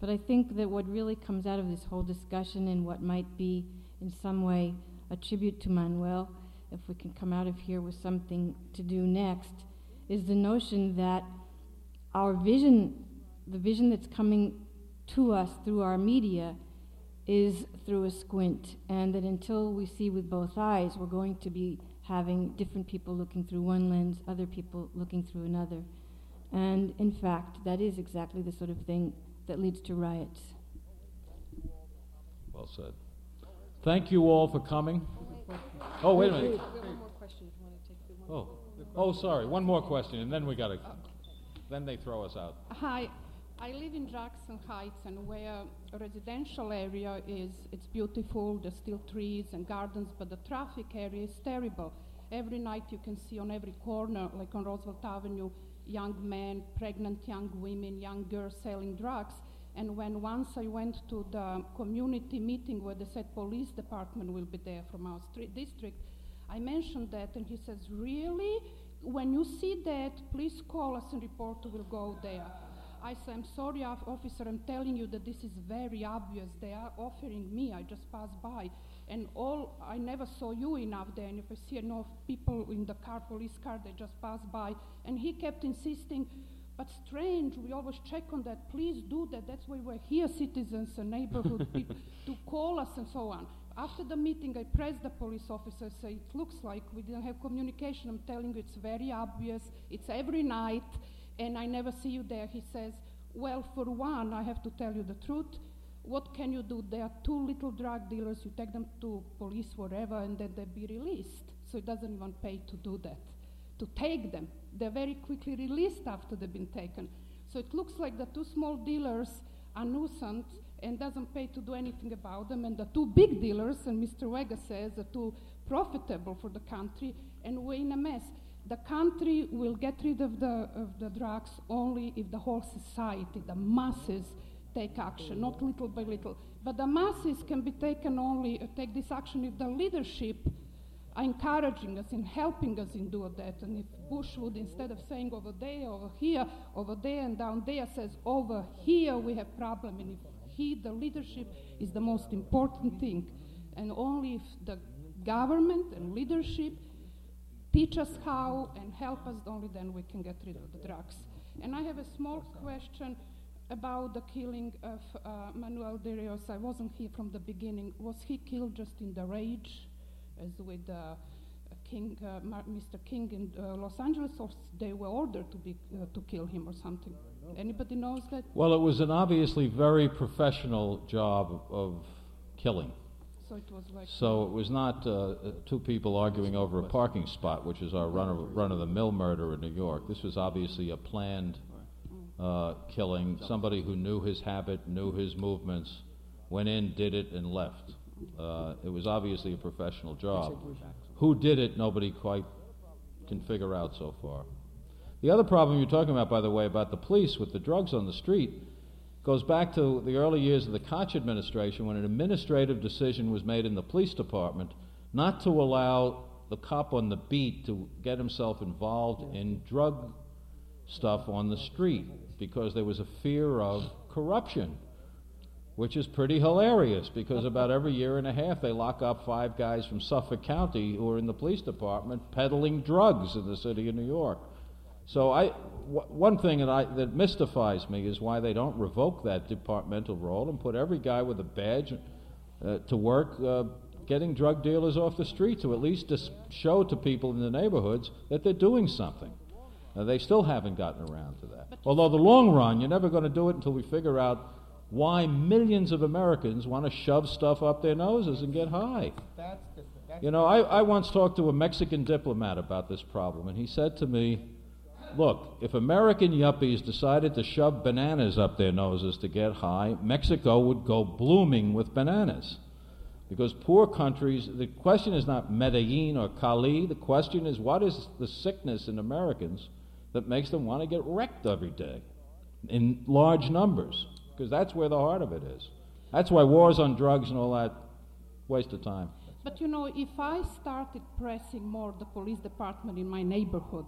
But I think that what really comes out of this whole discussion and what might be in some way a tribute to Manuel, if we can come out of here with something to do next, is the notion that our vision, the vision that's coming to us through our media, is through a squint, and that until we see with both eyes, we're going to be having different people looking through one lens, other people looking through another. And in fact, that is exactly the sort of thing that leads to riots. Well said. Thank you all for coming. Oh, wait a minute. Oh, oh, sorry. One more question, and then we got to. Then they throw us out. Hi, I live in Jackson Heights, and where a residential area is, it's beautiful. There's still trees and gardens, but the traffic area is terrible. Every night you can see on every corner, like on Roosevelt Avenue, young men, pregnant young women, young girls selling drugs. And when once I went to the community meeting where they said police department will be there from our street district, I mentioned that, and he says, "Really? When you see that, please call us and reporter will go there." I said, "I'm sorry, officer. I'm telling you that this is very obvious. They are offering me. I just passed by, and all I never saw you enough there. And if I see enough people in the car, police car, they just pass by." And he kept insisting. But strange, we always check on that. Please do that. That's why we're here, citizens and neighborhood people, to call us and so on. After the meeting, I pressed the police officer, say, it looks like we didn't have communication. I'm telling you, it's very obvious. It's every night, and I never see you there. He says, well, for one, I have to tell you the truth. What can you do? There are two little drug dealers. You take them to police, wherever, and then they be released. So it doesn't even pay to do that, to take them they're very quickly released after they've been taken. So it looks like the two small dealers are nuisance and doesn't pay to do anything about them, and the two big dealers, and Mr. Vega says, are too profitable for the country, and we're in a mess. The country will get rid of the, of the drugs only if the whole society, the masses, take action, not little by little. But the masses can be taken only, uh, take this action if the leadership are encouraging us and helping us in doing that. And if Bush would, instead of saying over there, over here, over there, and down there, says over here we have problem, and if he, the leadership, is the most important thing, and only if the government and leadership teach us how and help us, only then we can get rid of the drugs. And I have a small question. about the killing of uh, Manuel de Rios, I wasn't here from the beginning. Was he killed just in the rage, as with uh, King, uh, Mr. King in uh, Los Angeles, or they were ordered to be uh, to kill him or something? Anybody knows that? Well, it was an obviously very professional job of killing. So it was like. So it was not uh, two people arguing over a parking spot, which is our run of, run of the mill murder in New York. This was obviously a planned uh, killing. Somebody who knew his habit, knew his movements, went in, did it, and left. Uh, it was obviously a professional job. Who did it, nobody quite can figure out so far. The other problem you're talking about, by the way, about the police with the drugs on the street, goes back to the early years of the Koch administration when an administrative decision was made in the police department not to allow the cop on the beat to get himself involved in drug stuff on the street because there was a fear of corruption, which is pretty hilarious because about every year and a half they lock up five guys from Suffolk County who are in the police department peddling drugs in the city of New York. So I, w- one thing that, I, that mystifies me is why they don't revoke that departmental role and put every guy with a badge uh, to work uh, getting drug dealers off the street to at least dis- show to people in the neighborhoods that they're doing something. Uh, they still haven't gotten around to that. Although the long run, you're never going to do it until we figure out why millions of Americans want to shove stuff up their noses and get high. That's that's You know, I, I once talked to a Mexican diplomat about this problem, and he said to me, Look, if American yuppies decided to shove bananas up their noses to get high, Mexico would go blooming with bananas. Because poor countries, the question is not Medellin or Cali, the question is what is the sickness in Americans that makes them want to get wrecked every day in large numbers? Because that's where the heart of it is. That's why wars on drugs and all that, waste of time. But you know, if I started pressing more the police department in my neighborhood,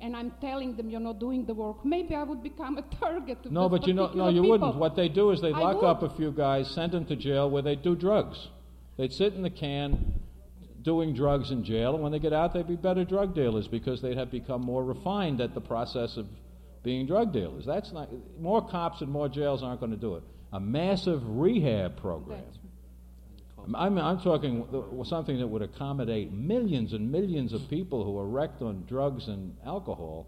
and I'm telling them you're not doing the work, maybe I would become a target. No, but you know, no, you people. wouldn't. What they do is they I lock would. up a few guys, send them to jail where they do drugs. They'd sit in the can doing drugs in jail, and when they get out, they'd be better drug dealers because they'd have become more refined at the process of being drug dealers. That's not more cops and more jails aren't going to do it. A massive rehab program. I'm, I'm talking something that would accommodate millions and millions of people who are wrecked on drugs and alcohol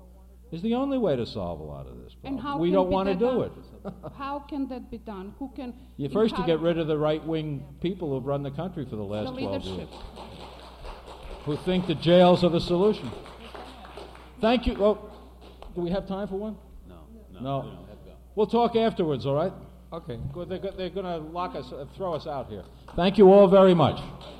is the only way to solve a lot of this. And problem. how we don't want to do done? it. How can that be done? Who can? You first to get rid of the right wing people who've run the country for the last the 12 years, who think the jails are the solution. Thank you. Oh, do we have time for one? No. No. We'll talk afterwards, all right? Okay. Good, They're, they're going to lock us, uh, throw us out here. Thank you all very much. No.